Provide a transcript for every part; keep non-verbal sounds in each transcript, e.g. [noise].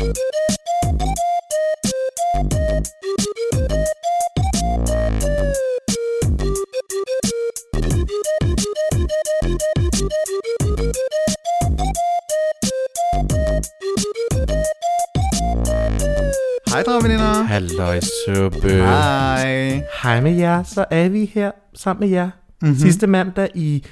Hej, dragveninder. Halløj, suppe. Hej. Hej med jer, så er vi her sammen med jer. Mhm. Mm-hmm. Sidste mandag i...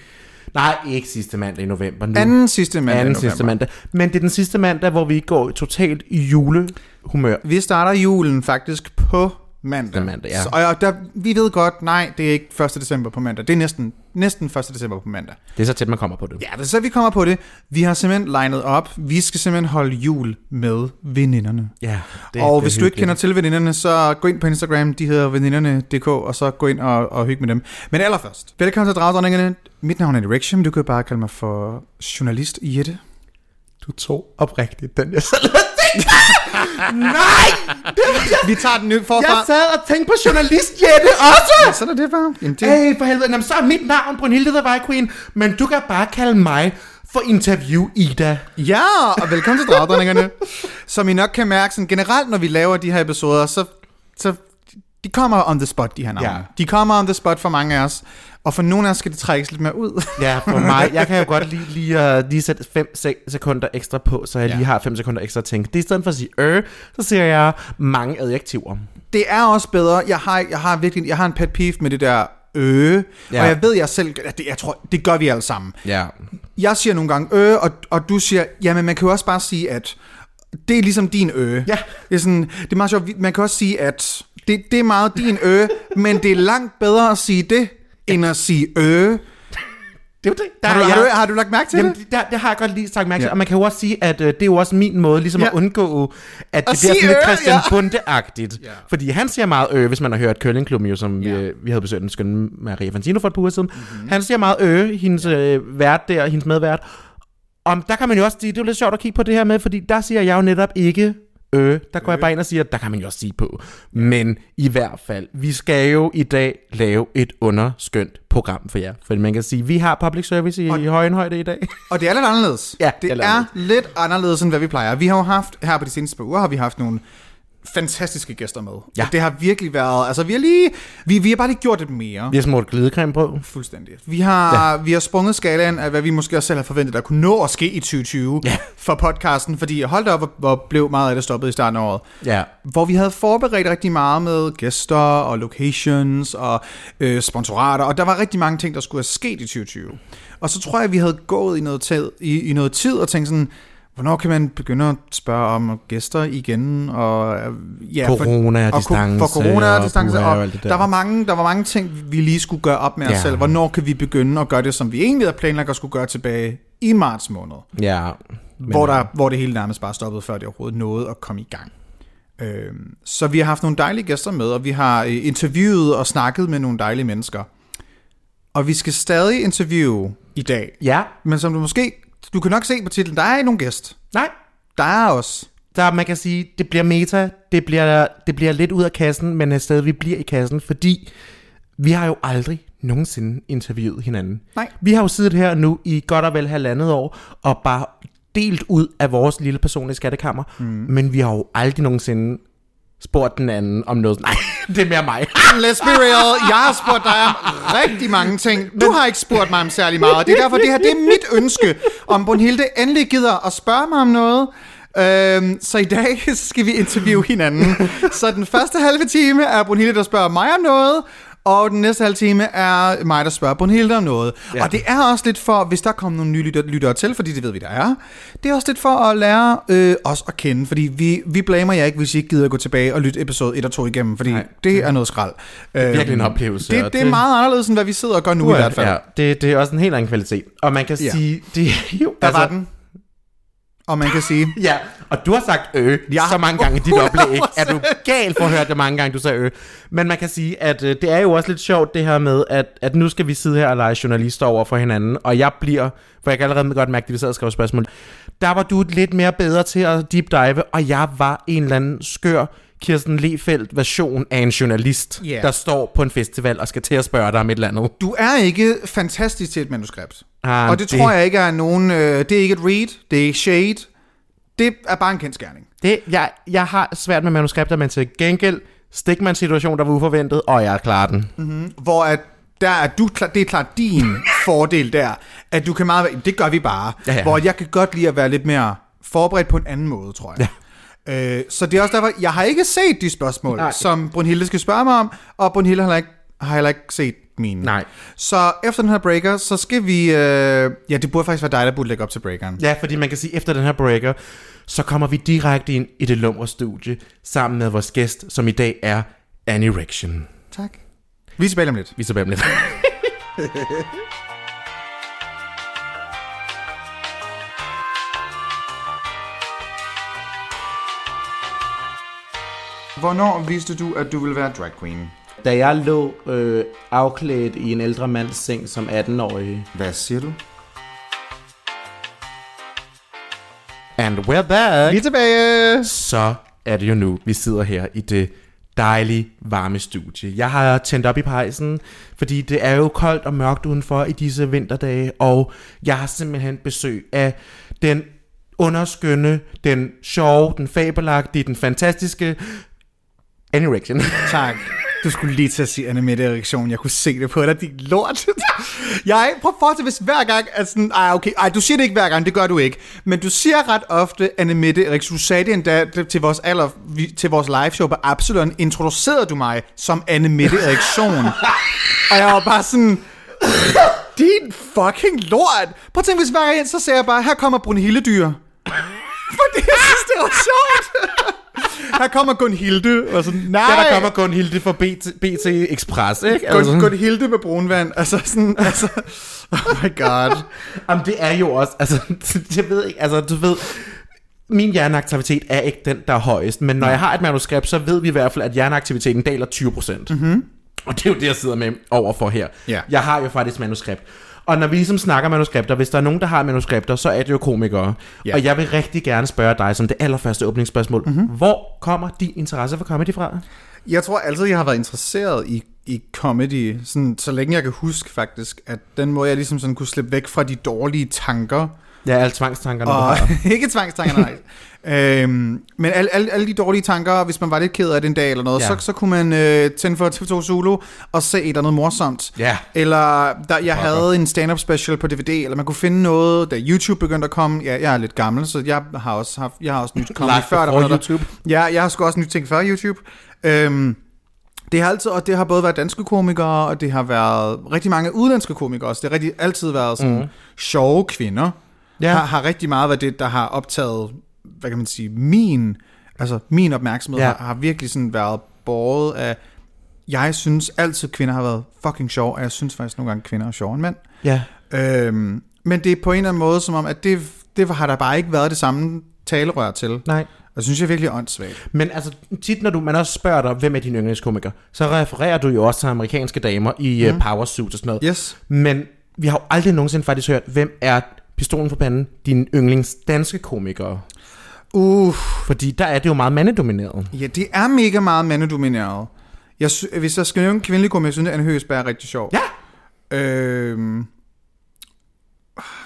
Nej, ikke sidste mandag i november nu. Anden sidste mandag. Anden sidste mandag. Men det er den sidste mandag, hvor vi går totalt i julehumør. Vi starter julen faktisk på mandag. Den mandag, ja. Så, og der, vi ved godt, nej, det er ikke 1. december på mandag. Det er næsten, næsten 1. december på mandag. Det er så tæt, man kommer på det. Ja, det er så vi kommer på det. Vi har simpelthen legnet op. Vi skal simpelthen holde jul med veninderne. Ja, Det, og hvis du ikke kender til veninderne, så gå ind på Instagram, de hedder veninderne.dk, og så gå ind og, og hygge med dem. Men allerførst, velkommen til Dragdronningerne. Mit navn er Direction, men du kan bare kalde mig for journalist Jette. Du tog oprigtigt den, jeg selv. [laughs] Nej! Det var jeg. Vi tager den ny forfra. Jeg sad og tænkte på journalist Jette også. Ja, sådan er det bare. Jamen, det, Hey, for helvede. Jamen, så er mit navn Brunhilde the White Queen, men du kan bare kalde mig for interview Ida. Ja, og velkommen til Dragdronningerne. Som I nok kan mærke, sådan generelt, når vi laver de her episoder, så, så de kommer on the spot, de her navne. Ja. De kommer on the spot for mange af os, og for nogle af os skal det trækkes lidt mere ud. [laughs] Ja, for mig, jeg kan jo godt [laughs] lige, lige, uh, lige sætte 5 sekunder ekstra på, så jeg Ja. lige har 5 sekunder ekstra at tænke. Det er i stedet for at sige øh, så siger jeg mange adjektiver. det er også bedre. Jeg har, jeg har virkelig jeg har en pet peeve med det der øh, ja. Og jeg ved, jeg selv, at det, jeg tror, det gør vi alle sammen. Ja. Jeg siger nogle gange øh, og, og du siger, jamen man kan jo også bare sige, at det er ligesom din øh. Ja. Det er, sådan, det er meget sjovt, man kan også sige, at det, det er meget din øh, men det er langt bedre at sige det, end at sige øh. Det er jo det. Der Har du, er har, jeg- du, har du lagt mærke til Jamen, det? der, det har jeg godt lige sagt mærke til. Ja. Ja. Og man kan jo også sige, at øh, det er jo også min måde ligesom Ja. at undgå, at det At bliver sådan lidt øh, Christian ja. Bunde-agtigt. Ja. Fordi han siger meget øh, hvis man har hørt Curlingklubben, jo, som Ja. ja. vi, vi havde besøgt den skønne Maria Fantino for et par uger siden. Mm-hmm. Han siger meget øh, hendes øh, vært der, hendes medvært. Om der kan man jo også sige, det er jo lidt sjovt at kigge på det her med, fordi der siger jeg jo netop ikke øh, der går jeg bare ind og siger, der kan man jo også sige på. Men i hvert fald, vi skal jo i dag lave et underskønt program for jer. For man kan sige, vi har public service i, Og- i højenhøjde i dag. Og det er lidt anderledes. Ja, det det er, er lidt anderledes, end hvad vi plejer. Vi har jo haft, her på de seneste par uger, har vi haft nogle fantastiske gæster med. Ja. Og det har virkelig været, altså vi har lige, vi, vi har bare lige gjort det mere. Vi har smurt glidecreme på. Fuldstændig. Vi har, ja. vi har sprunget skalaen af, hvad vi måske også selv har forventet, der kunne nå at ske i 2020 Ja. for podcasten, fordi hold da op, hvor- hvor blev meget af det stoppet i starten af året. Ja. Hvor vi havde forberedt rigtig meget med gæster og locations og øh, sponsorater, og der var rigtig mange ting, der skulle have sket i 2020. Og så tror jeg, vi havde gået i noget tid, i, i noget tid og tænkt sådan, hvornår kan man begynde at spørge om gæster igen? Og, øh, ja, Corona og og distance For corona og distance. Og, og der. der. var mange, der var mange ting, vi lige skulle gøre op med os Ja. selv. Hvornår kan vi begynde at gøre det, som vi egentlig havde planlagt at skulle gøre tilbage i marts måned? Ja. Men, hvor, der, hvor det hele nærmest bare stoppede, før det overhovedet nåede at komme i gang. Øhm, så vi har haft nogle dejlige gæster med, og vi har øh, interviewet og snakket med nogle dejlige mennesker. Og vi skal stadig interviewe i dag. Ja. Men som du måske, du kan nok se på titlen, der er ikke nogen gæst. Nej. Der er os. Der, man kan sige, det bliver meta, det bliver, det bliver lidt ud af kassen, men sted, vi bliver i kassen, fordi vi har jo aldrig nogensinde interviewet hinanden. Nej. Vi har jo siddet her nu i godt og vel halvandet år, og bare delt ud af vores lille personlige skattekammer, mm. men vi har jo aldrig nogensinde spurgt den anden om noget. Nej, [laughs] det er mere mig. Let's be real. Jeg har spurgt dig om rigtig mange ting. Du har ikke spurgt mig om særlig meget. Det er derfor, det her det er mit ønske, om Brunhilde endelig gider at spørge mig om noget. Øhm, så i dag [laughs] skal vi interviewe hinanden. Så den første halve time er Brunhilde, der spørger mig om noget, og den næste halve time er mig, der spørger Brunhilde om noget. Ja. Og det er også lidt for, hvis der kommer nogle nye lytter, lyttere til, fordi det ved vi, der er, det er også lidt for at lære øh, os at kende, fordi vi, vi blamer jer ikke, hvis I ikke gider at gå tilbage og lytte episode 1 og 2 igennem, fordi Nej. Det er noget skrald. Det er virkelig en oplevelse, Det, det er meget anderledes, end hvad vi sidder og gør nu i hvert fald. Ja, det, det er også en helt anden kvalitet. Og man kan Ja. sige, [laughs] det er jo... Der var den. Og man kan sige, Ja, og du har sagt øh Ja. så mange gange i dit [laughs] oplæg. Er du gal for at høre det mange gange, du sagde øh? Men man kan sige, at øh, det er jo også lidt sjovt det her med, at, at nu skal vi sidde her og lege journalister over for hinanden, og jeg bliver, for jeg kan allerede godt mærke, at vi sad og skrev spørgsmål, der var du lidt mere bedre til at deep dive, og jeg var en eller anden skør Kirsten Lefeldt version af en journalist, Ja. der står på en festival og skal til at spørge dig om et eller andet. du er ikke fantastisk til et manuskript. Ah, og det, det tror jeg ikke er nogen... Øh, det er ikke et read, det er ikke shade. Det er bare en kendskærning. Det, jeg, jeg har svært med manuskripter, men til gengæld stik mig en situation, der var uforventet, og jeg klarer den. Mm. Hvor at der er du, det er klart din [laughs] fordel der, at du kan meget, det gør vi bare. Ja, ja. Hvor jeg kan godt lide at være lidt mere forberedt på en anden måde, tror jeg. Ja. Øh, så det er også derfor, jeg har ikke set de spørgsmål, Nej. Som Brunhilde skal spørge mig om, og Brunhilde har ikke, har heller ikke set mine. Nej. Så efter den her breaker, så skal vi... Øh, ja, det burde faktisk være dig, der burde lægge op til breakeren. Ja, fordi man kan sige, efter den her breaker, så kommer vi direkte ind i det lumre studie, sammen med vores gæst, som i dag er Annie Rection. Tak. Vi er tilbage om lidt. Vi er tilbage om lidt. [laughs] Hvornår vidste du, at du ville være drag queen? Da jeg lå øh, afklædt i en ældre mands seng som 18-årig. Hvad siger du? And we're back. Vi er tilbage! Så er det jo nu, vi sidder her i det dejlige, varme studie. Jeg har tændt op i pejsen, fordi det er jo koldt og mørkt udenfor i disse vinterdage, og jeg har simpelthen besøg af den underskønne, den sjove, den fabelagtige, den fantastiske Annie Rection. [laughs] Tak. Du skulle lige til at sige animeret erektion. Jeg kunne se det på dig, din lort. [laughs] Jeg prøv at forestille, hvis hver gang, at sådan, ej, okay, ej, du siger det ikke hver gang, det gør du ikke. Men du siger ret ofte animeret erektion. Du sagde det endda til vores, aller, til vores live show på Absalon. Introducerede du mig som animeret erektion. [laughs] og jeg var bare sådan, din fucking lort. Prøv at tænke, hvis hver gang, så sagde jeg bare, her kommer Brunhilde dyr. Fordi jeg synes, det var sjovt. [laughs] Her kommer Gunhilde, og sådan, nej. Ja, der kommer Gunhilde fra BT, BT Express, ikke? Altså. Gun, Gunhilde med brunvand, altså sådan, [laughs] altså, oh my god. Jamen, det er jo også, altså, jeg ved ikke, altså, du ved, min hjerneaktivitet er ikke den, der er højest, men når jeg har et manuskript, så ved vi i hvert fald, at hjerneaktiviteten daler 20%. Mm-hmm. Og det er jo det, jeg sidder med overfor her. Ja. Jeg har jo faktisk manuskript. Og når vi ligesom snakker manuskripter, hvis der er nogen, der har manuskripter, så er det jo komikere. Ja. Og jeg vil rigtig gerne spørge dig som det allerførste åbningsspørgsmål. Mm-hmm. Hvor kommer din interesse for comedy fra? Jeg tror altid, jeg har været interesseret i, i comedy, sådan, så længe jeg kan huske faktisk, at den måde, jeg ligesom sådan kunne slippe væk fra de dårlige tanker, Ja, alle tvangstankerne, og [laughs] ikke tvangstanker, nej. øhm, men alle, alle, alle de dårlige tanker, hvis man var lidt ked af det en dag eller noget, Ja. så, så kunne man øh, tænde for TV2 Zulu og se et eller andet morsomt. Ja. Eller der, jeg havde en stand-up special på DVD, eller man kunne finde noget, da YouTube begyndte at komme. Ja, jeg er lidt gammel, så jeg har også, haft, jeg har også nyt comedy før. Der var noget, YouTube. Ja, jeg har sgu også nyt ting før YouTube. Øhm, det har altid, og det har både været danske komikere, og det har været rigtig mange udlandske komikere også. Det har rigtig, altid været sådan mm. sjove kvinder. Ja. Har, har rigtig meget været det, der har optaget, hvad kan man sige, min, altså min opmærksomhed Ja. har, har virkelig sådan været båret af, jeg synes altid, kvinder har været fucking sjov, og jeg synes faktisk nogle gange, kvinder er sjovere end mænd. Ja. Øhm, men det er på en eller anden måde, som om, at det, det har der bare ikke været det samme talerør til. Nej. Og synes jeg virkelig åndssvagt. Men altså, tit når du, man også spørger dig, hvem er din yndlingskomiker, så refererer du jo også til amerikanske damer i mm. uh, power suits og sådan noget. Yes. Men vi har jo aldrig nogensinde faktisk hørt, hvem er pistolen for panden, din yndlings danske komikere. Uh, Fordi der er det jo meget mandedomineret. ja, det er mega meget mandedomineret. Jeg, sy- hvis jeg skal nævne en kvindelig komiker, synes jeg, Anne Høgsberg er rigtig sjov. Ja. Øhm,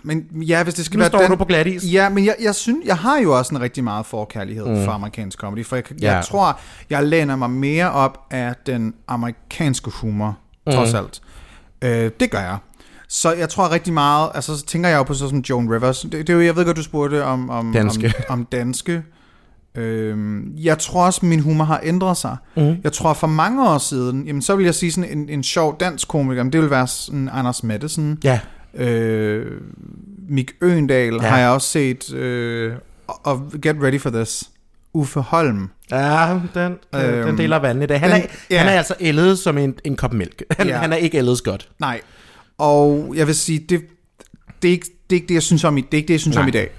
men ja, hvis det skal Nu være står du på glat is. Ja, men jeg, jeg, synes, jeg har jo også en rigtig meget forkærlighed mm. for amerikansk comedy, for jeg, jeg Ja. tror, jeg læner mig mere op af den amerikanske humor, mm. trods alt. Øh, det gør jeg. Så jeg tror rigtig meget, altså så tænker jeg jo på sådan som Joan Rivers. Det, det er jo, jeg ved godt, du spurgte om, om Danske. Om, om danske. Øhm, jeg tror også, min humor har ændret sig. Mm. Jeg tror, for mange år siden, jamen så vil jeg sige sådan en, en sjov dansk komiker, men det vil være sådan Anders Madsen. Ja. Øh, Mik Øendal Ja. har jeg også set, øh, og get ready for this, Uffe Holm. Ja, den, øhm, Øhm, den deler dag. Han, den- er, ja. han er altså ældet som en, en kop mælk. Han, Ja. han er ikke ældet godt. Nej, og jeg vil sige, det, det, er, ikke, det er ikke det, jeg synes om i, det er ikke det, jeg synes Nej. om i dag.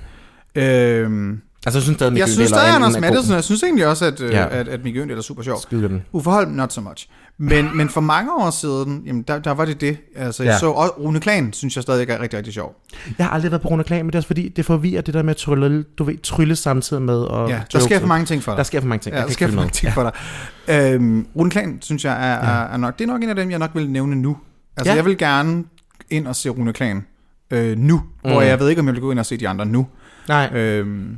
Øhm, Altså, jeg synes stadig, jeg synes stadig, Anders Madsen, jeg synes egentlig også, at, Ja. ja. at, at Mik Øendal er super sjov. Holm, not so much. Men, men for mange år siden, jamen, der, der var det det. Altså, jeg Ja. så, og Rune Klan, synes jeg stadig er rigtig, rigtig sjov. Jeg har aldrig været på af klan, men det er også fordi, det forvirrer det der med at trylle, du ved, trylle samtidig med og Ja, der sker for mange ting for dig. Der sker for mange ting. Ja, der sker for mange ting for dig. Øhm, Rune Klan, synes jeg, er, er, er nok, det er nok en af dem, jeg nok vil nævne nu. Altså, Ja. jeg vil gerne ind og se Rune Klan øh, nu, mm. hvor jeg ved ikke, om jeg vil gå ind og se de andre nu. Nej. Øhm,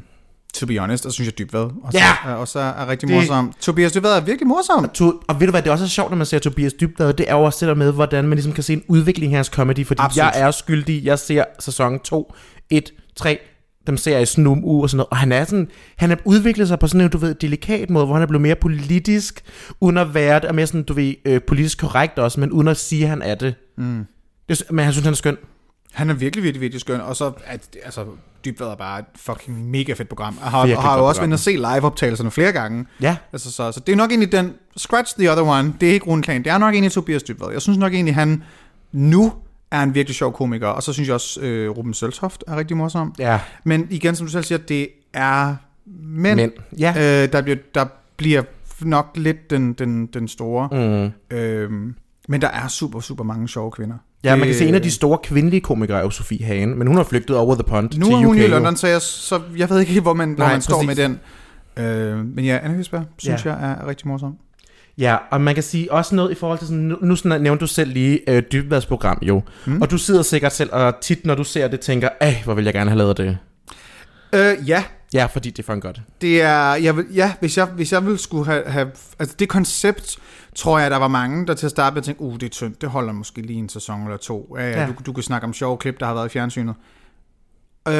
to be honest, og synes jeg Dybvad også, Ja! er, også er, rigtig Det- morsom. Tobias Dybvad er virkelig morsom. To, og ved du hvad, det er også sjovt, når man ser Tobias Dybvad, det er jo også det der med, hvordan man ligesom kan se en udvikling i hans comedy, fordi Absolut. jeg er skyldig, jeg ser sæson 2, 1, 3, dem ser jeg i snum uge og sådan noget, og han er sådan, han har udviklet sig på sådan en, du ved, delikat måde, hvor han er blevet mere politisk, uden at være det, og mere sådan, du ved, øh, politisk korrekt også, men uden at sige, at han er det. Mm. Det men han synes, han er skøn. Han er virkelig, virkelig, virkelig skøn. Og så, at, altså, Dybvad er bare et fucking mega fedt program. Jeg har, Virkelig og har jo også været og se live-optagelserne flere gange. Ja, Altså, så, så det er nok egentlig den, scratch the other one, det er ikke Rune det er nok egentlig Tobias Dybvad. Jeg synes nok egentlig, han nu er en virkelig sjov komiker, og så synes jeg også, øh, Ruben Søltoft er rigtig morsom. ja, Men igen, som du selv siger, det er mænd, men, ja. øh, der, bliver, der bliver nok lidt den, den, den store. Mm. Øhm, men der er super, super mange sjove kvinder. Ja, man kan se, en af de store kvindelige komikere er jo Sofie Hagen, men hun har flygtet over the pond Nu til er hun UK. i. London, så jeg, så jeg ved ikke helt, hvor man, hvor Nej, man står med den. Øh, men ja, Anna Høsberg synes Ja. jeg er rigtig morsom. Ja, og man kan sige også noget i forhold til sådan, nu, nu sådan, nævnte du selv lige øh, Dybvads program jo, mm. og du sidder sikkert selv og tit, når du ser det, tænker, ej, hvor vil jeg gerne have lavet det. Øh, ja, Ja, fordi det er for godt. Det er, jeg vil, ja, hvis jeg, hvis jeg ville skulle have, have, altså det koncept, tror jeg, der var mange, der til at starte med tænkte, uh, det er tyndt, det holder måske lige en sæson eller to. Ja, ja. Du, du kan snakke om sjove klip, der har været i fjernsynet. Øh,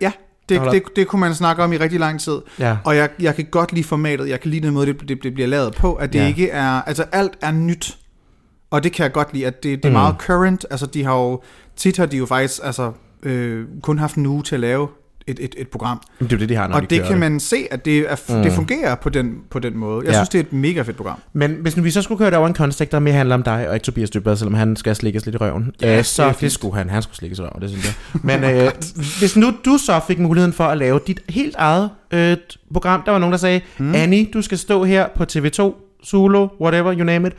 ja, det, det, det kunne man snakke om i rigtig lang tid. Ja. Og jeg, jeg kan godt lide formatet, jeg kan lide den måde, det, det, det bliver lavet på, at det Ja. ikke er, altså alt er nyt. Og det kan jeg godt lide, at det, det er mm. meget current, altså de har jo, tit har de jo faktisk, altså øh, kun haft en uge til at lave et, et, et program. Det er jo det, de har, når Og de det kan man se, at det, er, Mm. det fungerer på den, på den måde. Jeg Ja. synes, det er et mega fedt program. Men hvis nu vi så skulle køre det over en kontekst, der mere handler om dig og ikke Tobias Dybvad, selvom han skal slikkes lidt i røven, Ja, det øh, så det, fint. skulle han. Han skulle slikkes i røven, det synes jeg. Men øh, hvis nu du så fik muligheden for at lave dit helt eget øh, program, der var nogen, der sagde, mm. Annie, du skal stå her på TV2, Zulu, whatever, you name it.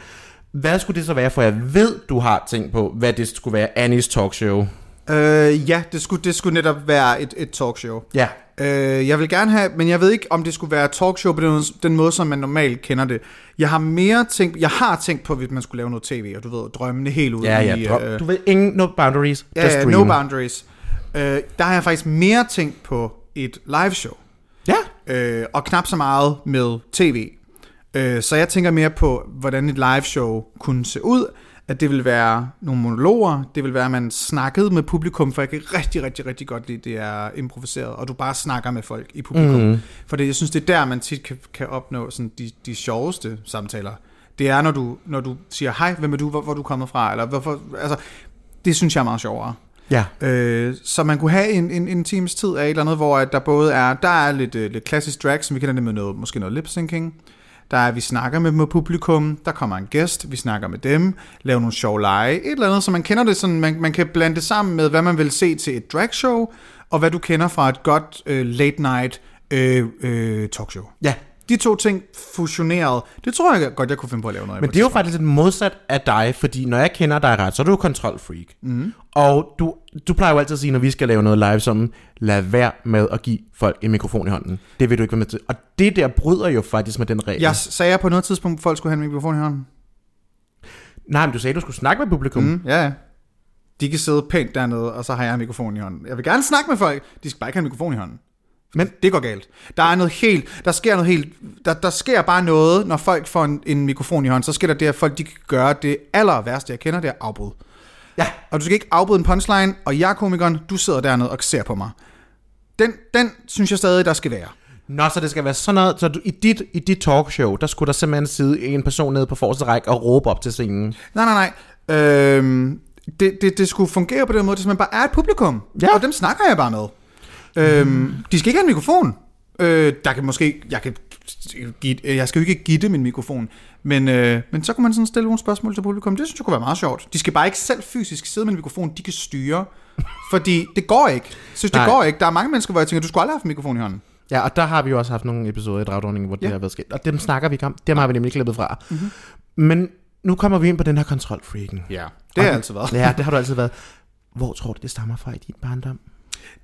Hvad skulle det så være? For jeg ved, du har tænkt på, hvad det skulle være Annies talkshow. Øh, ja, det skulle, det skulle netop være et, et talkshow. Ja. Øh, jeg vil gerne have, men jeg ved ikke, om det skulle være talkshow på den, den måde, som man normalt kender det. Jeg har mere tænkt, jeg har tænkt på, hvis man skulle lave noget tv, og du ved, drømmene helt ud Ja, ja. i... Drop. øh, Du ved, ingen, no boundaries, ja, just ja, dream. no boundaries. Øh, der har jeg faktisk mere tænkt på et live show. Ja. øh, og knap så meget med tv. Øh, så jeg tænker mere på, hvordan et live show kunne se ud. At det vil være nogle monologer, det vil være, at man snakkede med publikum, for jeg kan rigtig, rigtig, rigtig godt lide, det er improviseret, og du bare snakker med folk i publikum. Mm. For det, jeg synes, det er der, man tit kan, kan opnå sådan de, de sjoveste samtaler. Det er, når du, når du siger, hej, hvem er du, hvor, hvor er du kommet fra, eller hvorfor, altså, det synes jeg er meget sjovere. Ja. Øh, så man kunne have en, en, en times tid af et eller andet, hvor at der både er, der er lidt, øh, lidt klassisk drag, som vi kender det med noget, måske noget lip-syncing. Der er, vi snakker med, med publikum, der kommer en gæst, vi snakker med dem, laver nogle sjove lege, et eller andet, så man kender det sådan, man, man kan blande det sammen med, hvad man vil se til et dragshow, og hvad du kender fra et godt øh, late night øh, øh, talkshow. Ja. De to ting fusioneret, det tror jeg godt, jeg kunne finde på at lave noget af Men det er jo faktisk lidt modsat af dig, fordi når jeg kender dig ret, så er du jo kontrolfreak. Mm. Og du, du plejer jo altid at sige, når vi skal lave noget live, som lad være med at give folk en mikrofon i hånden. Det vil du ikke være med til. Og det der bryder jo faktisk med den regel. Jeg sagde jeg på noget tidspunkt, at folk skulle have en mikrofon i hånden. Nej, men du sagde, at du skulle snakke med publikum. Mm. Ja, ja. De kan sidde pænt dernede, og så har jeg en mikrofon i hånden. Jeg vil gerne snakke med folk, de skal bare ikke have en mikrofon i hånden. Men Det går galt. Der er noget helt, der sker noget helt, der, der sker bare noget, når folk får en, en mikrofon i hånden, så sker der det, at folk de kan gøre det aller værste, jeg kender, det er afbrud. ja, Og du skal ikke afbryde en punchline, og jeg er komikeren, du sidder dernede og ser på mig. Den, den synes jeg stadig, der skal være. Nå, så det skal være sådan noget, så du, i, dit, i dit talkshow, der skulle der simpelthen sidde en person nede på forreste række og råbe op til scenen. Nej, nej, nej. Øhm, det, det, det skulle fungere på den måde, at man bare er et publikum. Ja. Og dem snakker jeg bare med. Øhm, de skal ikke have en mikrofon. Øh, der kan måske... Jeg, kan give, jeg skal jo ikke give dem en mikrofon. Men, øh, men så kunne man sådan stille nogle spørgsmål til publikum. Det synes jeg kunne være meget sjovt. De skal bare ikke selv fysisk sidde med en mikrofon. De kan styre. Fordi det går ikke. Synes, det Nej. går ikke. Der er mange mennesker, hvor jeg tænker, du skulle aldrig have haft en mikrofon i hånden. Ja, og der har vi jo også haft nogle episoder i Dragdronningen, hvor ja. det har været sket. Og dem snakker vi ikke om. Dem har vi nemlig klippet fra. Mm-hmm. Men nu kommer vi ind på den her kontrolfreaken. Ja. Det har jeg altid været. Ja, det har du altid været. Hvor tror du, det stammer fra i din barndom?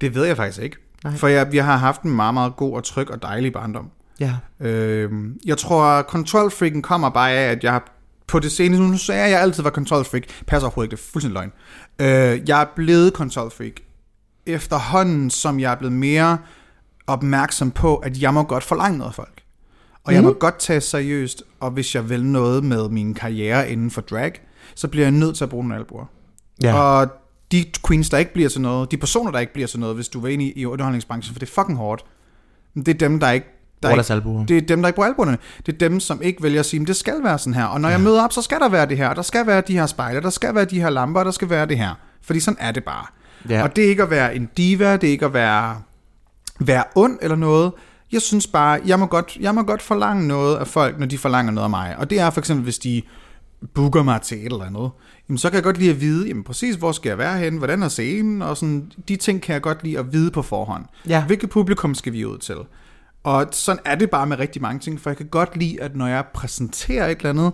Det ved jeg faktisk ikke. Nej. For jeg, vi har haft en meget, meget god og tryg og dejlig barndom. Ja. Øhm, jeg tror, kontrolfreaken kommer bare af, at jeg har på det seneste, nu sagde jeg, at jeg altid var kontrolfreak. Passer overhovedet ikke, det er fuldstændig løgn. Øh, jeg er blevet kontrolfreak efterhånden, som jeg er blevet mere opmærksom på, at jeg må godt forlange noget af folk. Og jeg må Mhm. godt tage seriøst, og hvis jeg vil noget med min karriere inden for drag, så bliver jeg nødt til at bruge nogle albuer. Ja. Og de queens, der ikke bliver til noget, de personer, der ikke bliver til noget, hvis du vil ind i, i underholdningsbranchen, for det er fucking hårdt, det er dem, der ikke... Der Bruger ikke det er dem, der ikke bruger albuerne. Det er dem, som ikke vælger at sige, at det skal være sådan her. Og når jeg møder op, så skal der være det her. Der skal være de her spejle, der skal være de her lamper, der skal være det her. Fordi sådan er det bare. Ja. Og det er ikke at være en diva, det er ikke at være, være ond eller noget. Jeg synes bare, jeg må, godt, jeg må godt forlange noget af folk, når de forlanger noget af mig. Og det er for eksempel, hvis de booker mig til et eller andet, jamen så kan jeg godt lide at vide, jamen præcis, hvor skal jeg være henne, hvordan er scenen, og sådan, de ting kan jeg godt lide at vide på forhånd. Ja. Hvilket publikum skal vi ud til? Og sådan er det bare med rigtig mange ting, for jeg kan godt lide, at når jeg præsenterer et eller andet,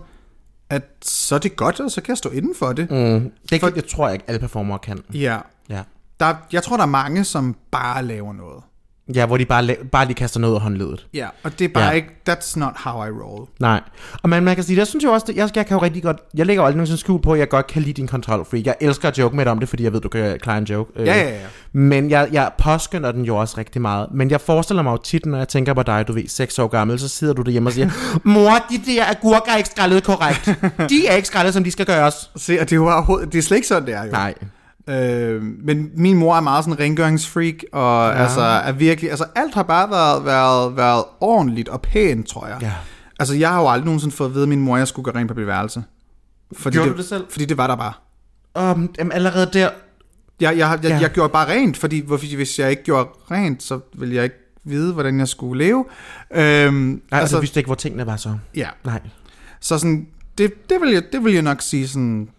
at så er det godt, og så kan jeg stå inden for det. Mm. Det For- jeg tror jeg ikke, alle performere kan. Ja. Ja. Der, jeg tror, der er mange, som bare laver noget. Ja, hvor de bare, la- bare lige kaster noget af håndledet. Ja, og det er bare Ja. ikke, that's not how I roll. Nej. Og man, man kan sige, jeg synes jo også, jeg, jeg kan jo rigtig godt, jeg lægger jo aldrig nogen skjul på, at jeg godt kan lide din control freak. Jeg elsker at joke med dig om det, fordi jeg ved, du kan klare en joke. Øh, Ja, ja, ja. Men jeg, jeg påskynder den jo også rigtig meget. Men jeg forestiller mig jo tit, når jeg tænker på dig, du ved, 6 år gammel, så sidder du derhjemme og siger, [laughs] mor, de der agurker er ikke skrællet korrekt. De er ikke skrællet, som de skal gøres. Se, og det er jo det er slet ikke sådan, det er jo. Nej. Øh, men min mor er meget sådan en rengøringsfreak, og ja. altså er virkelig, altså alt har bare været, været, været ordentligt og pænt, tror jeg. Ja. Altså jeg har jo aldrig nogensinde fået at vide, at min mor, jeg skulle gøre rent på mit værelse. Fordi Gjorde du det selv? Fordi det var der bare. Um, jamen, allerede der, Jeg, jeg, jeg, Ja. jeg gjorde bare rent, fordi hvis jeg ikke gjorde rent, så ville jeg ikke vide, hvordan jeg skulle leve. Øhm, Nej, altså, altså, vidste ikke, hvor tingene var så. ja. Nej. Så sådan, det, det, vil jeg, det vil jeg nok sige sådan,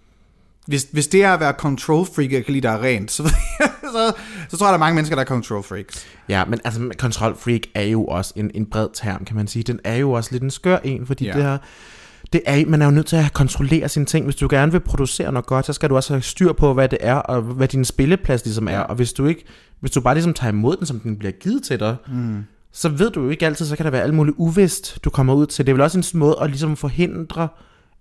hvis, hvis det er at være control freak, jeg kan lide, der er rent, så, [laughs] så, så tror jeg, der er mange mennesker, der er control freaks. Ja, men altså, control freak er jo også en, en bred term, kan man sige. Den er jo også lidt en skør en, fordi Ja. det her... Det er, man er jo nødt til at kontrollere sine ting. Hvis du gerne vil producere noget godt, så skal du også have styr på, hvad det er, og hvad din spilleplads ligesom er. Ja. Og hvis du ikke, hvis du bare ligesom tager imod den, som den bliver givet til dig, Mm. så ved du jo ikke altid, så kan der være alt muligt uvist, du kommer ud til. Det er vel også en måde at ligesom forhindre,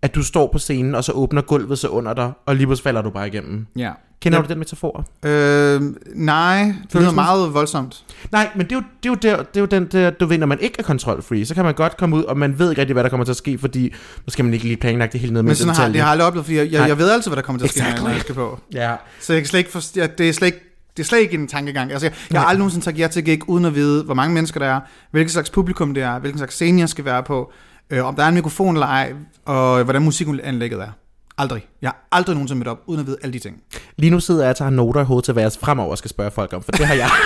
at du står på scenen, og så åbner gulvet sig under dig, og lige pludselig falder du bare igennem. Ja. Kender Ja. du den metafor? Øh, nej, det lyder meget voldsomt. Nej, men det er jo, det er jo, der, det er jo den der, du ved, når man ikke er kontrolfree, så kan man godt komme ud, og man ved ikke rigtig, hvad der kommer til at ske, fordi nu skal man ikke lige planlægge det hele ned med Men sådan har, det har jeg aldrig oplevet, fordi jeg, jeg, jeg ved altid, hvad der kommer til at ske, Exactly. når jeg skal på. Ja. Så jeg kan slet ikke forst- jeg, det er slet ikke det er slet ikke en tankegang. Altså, jeg, jeg har aldrig nogensinde sagt ja til gig, uden at vide, hvor mange mennesker der er, hvilket slags publikum det er, hvilken slags scene jeg skal være på, øh, om der er en mikrofon eller ej, og hvordan musikanlægget er. Aldrig. Jeg har aldrig nogensinde mødt op, uden at vide alle de ting. Lige nu sidder jeg og tager noter i hovedet til, hvad jeg fremover skal spørge folk om, for det har jeg. [laughs]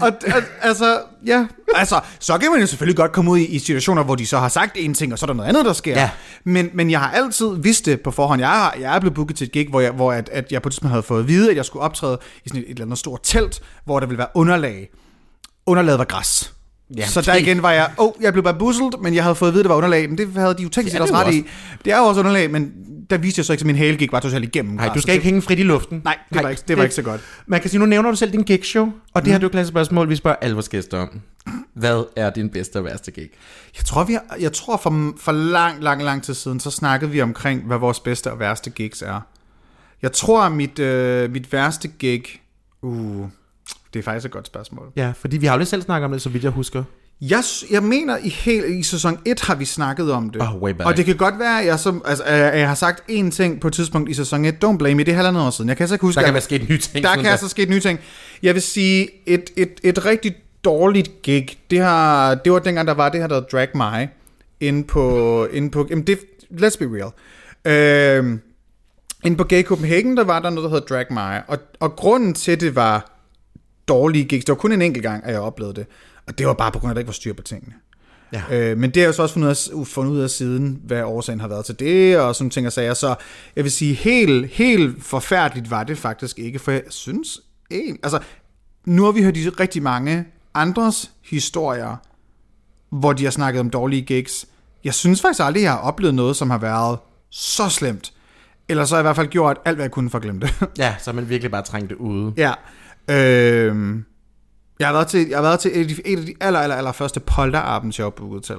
Og al- altså, ja. Altså, så kan man jo selvfølgelig godt komme ud i, i situationer, hvor de så har sagt en ting, og så er der noget andet, der sker. Ja. Men, men jeg har altid vidst det på forhånd. Jeg, har, jeg er blevet booket til et gig, hvor, jeg, hvor at, at jeg på et tidspunkt havde fået at vide, at jeg skulle optræde i sådan et, et eller andet stort telt, hvor der ville være underlag. Underlaget var græs. Ja, så der det- igen var jeg, åh, oh, jeg blev bamboozled, men jeg havde fået at vide, at det var underlag. Men det havde de jo tænkt Det sig er også det ret i. Det er jo også underlag, men der viste jeg så ikke, at min hale gik bare totalt igennem Nej, du skal ikke hænge frit i luften. Nej, det var, ikke, det var ikke så godt. Man kan sige, nu nævner du selv din gigshow, og det det er jo et spørgsmål, vi spørger alle vores gæster om. Hvad er din bedste og værste gig? Jeg tror, vi har, jeg tror for, for lang, lang, lang tid siden, så snakkede vi omkring, hvad vores bedste og værste gigs er. Jeg tror, at mit, øh, mit værste gig... Uh, det er faktisk et godt spørgsmål. Ja, fordi vi har jo lidt selv snakket om det, så vidt jeg husker. Jeg, jeg mener, i, helt, i sæson 1 har vi snakket om det. Oh, way back. og det kan godt være, at jeg, som, altså, at jeg har sagt én ting på et tidspunkt i sæson 1. Don't blame me, det er halvandet år siden. Jeg kan så ikke huske, Der kan at- være sket nye ting. der kan altså ske nye ting. Jeg vil sige, et, et, et rigtig dårligt gig, det, har, det var dengang, der var det her, der Drag My, inde på, inde på jamen det, let's be real. Øhm, inde på Gay Copenhagen, der var der noget, der hedder Drag My, og, og grunden til, det var dårlige gigs, det var kun en enkelt gang, at jeg oplevede det, og det var bare på grund af, at der ikke var styr på tingene. Ja. Øh, men det har jeg så også fundet af, fundet ud af siden, hvad årsagen har været til det, og sådan ting og sager. Så jeg vil sige, helt, helt forfærdeligt var det faktisk ikke, for jeg synes en, altså, nu har vi hørt de rigtig mange andres historier, hvor de har snakket om dårlige gigs. Jeg synes faktisk aldrig, jeg har oplevet noget, som har været så slemt. Eller så har jeg i hvert fald gjort alt, hvad jeg kunne for at glemme det. Ja, så er man virkelig bare trængt det ude. ja. Øhm, jeg har været til, jeg har været til et af de, et af de aller, aller, aller første polterabends, jeg var booket til.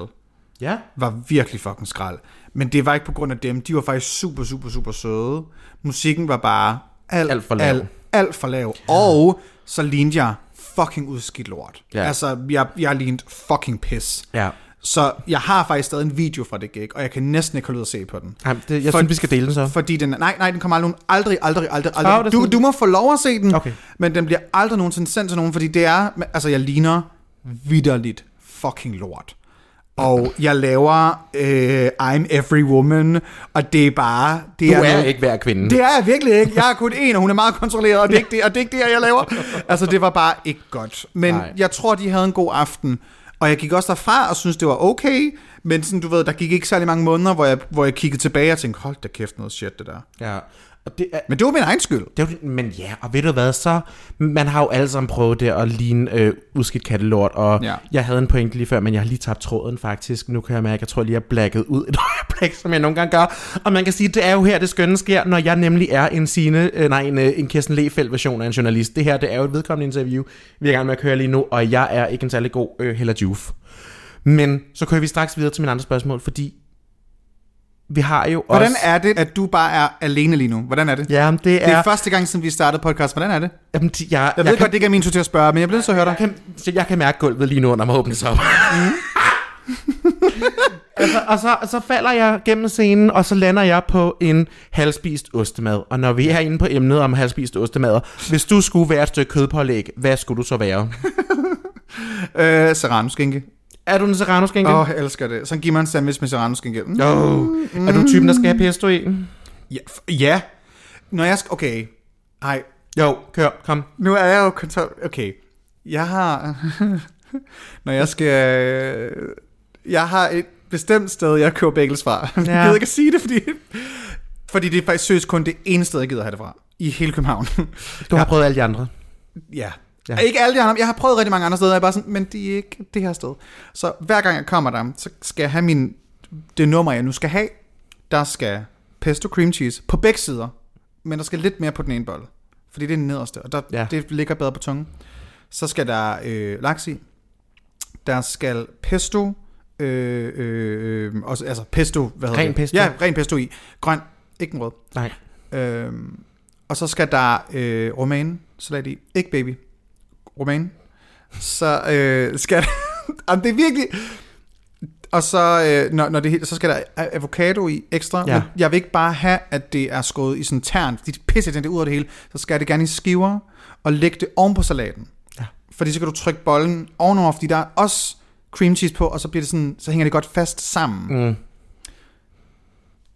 Ja. var virkelig fucking skrald. Men det var ikke på grund af dem. De var faktisk super, super, super søde. Musikken var bare alt, Alt for lav. Alt, alt for lav. Og så lignede jeg fucking udskidt lort. Ja. Altså, jeg, jeg lignede fucking pis. Ja. Så jeg har faktisk stadig en video fra det gig, og jeg kan næsten ikke holde ud at se på den. Ej, det, jeg For- synes, vi skal dele den så. Fordi den, nej, nej, den kommer aldrig, aldrig, aldrig, aldrig, aldrig. er Du, du må få lov at se den, Okay. men den bliver aldrig nogensinde sendt til nogen, fordi det er, altså jeg ligner vidderligt fucking lort. Og jeg laver øh, I'm Every Woman, og det er bare... Det Du er noget- ikke hver kvinde. Det er jeg virkelig ikke. Jeg er kun en, og hun er meget kontrolleret, og det er ikke det, og det, er ikke det jeg laver. [laughs] Altså, det var bare ikke godt. Men Nej. jeg tror, de havde en god aften. Og jeg gik også derfra og synes det var okay. Men sådan, du ved, der gik ikke særlig mange måneder, hvor jeg, hvor jeg kiggede tilbage og tænkte, hold da kæft noget shit, det der. Ja. Og det er, Men det var min egen skyld. det jo, men ja, og ved du hvad, så... Man har jo alle sammen prøvet det at ligne øh, udskidt kattelort, og Ja. jeg havde en pointe lige før, men jeg har lige tabt tråden faktisk. Nu kan jeg mærke, at jeg tror lige, jeg er blækket ud et [laughs] øjeblik, som jeg nogle gange gør. Og man kan sige, det er jo her, det skønne sker, når jeg nemlig er en Signe, øh, nej, en, øh, en Kirsten Lefeldt version af en journalist. Det her, det er jo et vedkommende interview, vi er i gang med at køre lige nu, og jeg er ikke en særlig god øh, Hella Juf. Men så kører vi straks videre til mine andre spørgsmål, fordi vi har jo Hvordan også... er det, at du bare er alene lige nu? Hvordan er det? Ja, det Det er er... første gang, siden vi startede podcast. Hvordan er det? Jamen, de- jeg, Jeg ved godt, det ikke er min tur til at spørge, men jeg bliver nødt til at høre dig. kan, så jeg kan mærke gulvet lige nu, når man åbner sig op. [laughs] altså, og så, så falder jeg gennem scenen, og så lander jeg på en halvspist ostemad. Og når vi er inde på emnet om halvspist ostemad, hvis du skulle være et stykke kødpålæg, hvad skulle du så være? [laughs] Øh, serrano-skinke. Er du en serrano skænke? Åh, oh, jeg elsker det. Så giv mig en sandwich med serrano-skinke. Mm. Oh. Er du typen, der skal have pesto i? Ja, ja. Når jeg skal... Okay. Ej, Jo, kør, kom. nu er jeg jo kontrol... Okay. Jeg har... [laughs] Når jeg skal... Jeg har et bestemt sted, jeg køber bagels [laughs] fra. Ja. Jeg gider ikke at sige det, fordi... Fordi det er faktisk seriøst kun det ene sted, jeg gider have det fra. I hele København. Du har prøvet alle de andre. ja. Ja. Ikke alle de andre. Jeg har prøvet rigtig mange andre steder. Jeg er bare sådan, men de er ikke det her sted. Så hver gang jeg kommer der, så skal jeg have min... Det nummer, jeg nu skal have. Der skal pesto cream cheese på begge sider. Men der skal lidt mere på den ene bolle. Fordi det er den nederste, og der, Ja. ja. det ligger bedre på tungen. Så skal der øh, laks i. Der skal pesto, øh, øh, øh, også, altså pesto, hvad hedder Ren det? pesto? Ja, ren pesto i. Grøn, ikke en rød. Nej. Øh, og så skal der øh, romaine salat i. Ikke baby. Romaine. Så øh, skal der... [laughs] Jamen, det er virkelig... Og så, øh, når, når det helt, så skal der avocado i ekstra. Ja. Men jeg vil ikke bare have, at det er skåret i sådan tern, fordi det pisser det ud af det hele. Så skal jeg det gerne i skiver, og lægge det oven på salaten. Ja. Fordi så kan du trykke bollen ovenover, fordi der er også cream cheese på, og så, bliver det sådan, så hænger det godt fast sammen. Mm.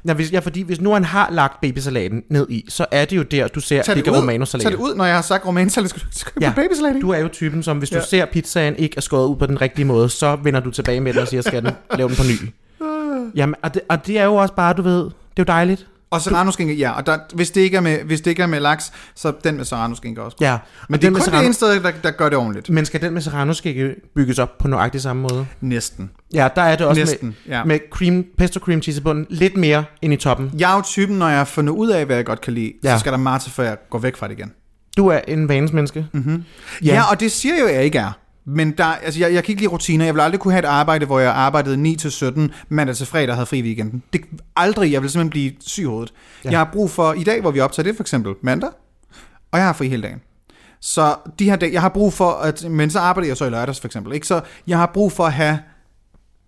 Ja, hvis, ja, fordi hvis nu han har lagt babysalaten ned i, så er det jo der, du ser, Tag det ud, romano-salat. tag det ud, når jeg har sagt romainsalat, skal du, du Ja. ja. babysalat i. Du er jo typen, som hvis du Ja. ser pizzaen ikke er skåret ud på den rigtige måde, så vender du tilbage med den og siger, skal den lave den på ny. [laughs] Jamen, og det, og det er jo også bare, du ved, det er jo dejligt. Og serrano-skinke, ja. Og der, hvis, det ikke er med, hvis det ikke er med laks, så den med serrano-skinke også. Ja, Men og det er den kun det serrano, ene sted, der, der gør det ordentligt. Men skal den med serrano skal bygges op på nøjagtig samme måde? Næsten. Ja, der er det også Næsten, med, ja. med cream, pesto cream cheese i bunden. Lidt mere end i toppen. Jeg er jo typen, når jeg har fundet ud af, hvad jeg godt kan lide, ja. Så skal der meget til, før jeg går væk fra det igen. Du er en vanesmenneske. Mm-hmm. Ja. Ja. ja, og det siger jo, at jeg ikke er. Men der, altså jeg, jeg kan ikke lide rutiner. Jeg vil aldrig kunne have et arbejde, hvor jeg arbejdede 9-17 mandag til fredag og havde fri weekenden. Det, aldrig. Jeg vil simpelthen blive syg i hovedet. Ja. Jeg har brug for, i dag hvor vi optager det for eksempel mandag, og jeg har fri hele dagen. Så de her dage, jeg har brug for, at, men så arbejder jeg så i lørdags for eksempel. Ikke? Så jeg har brug for at have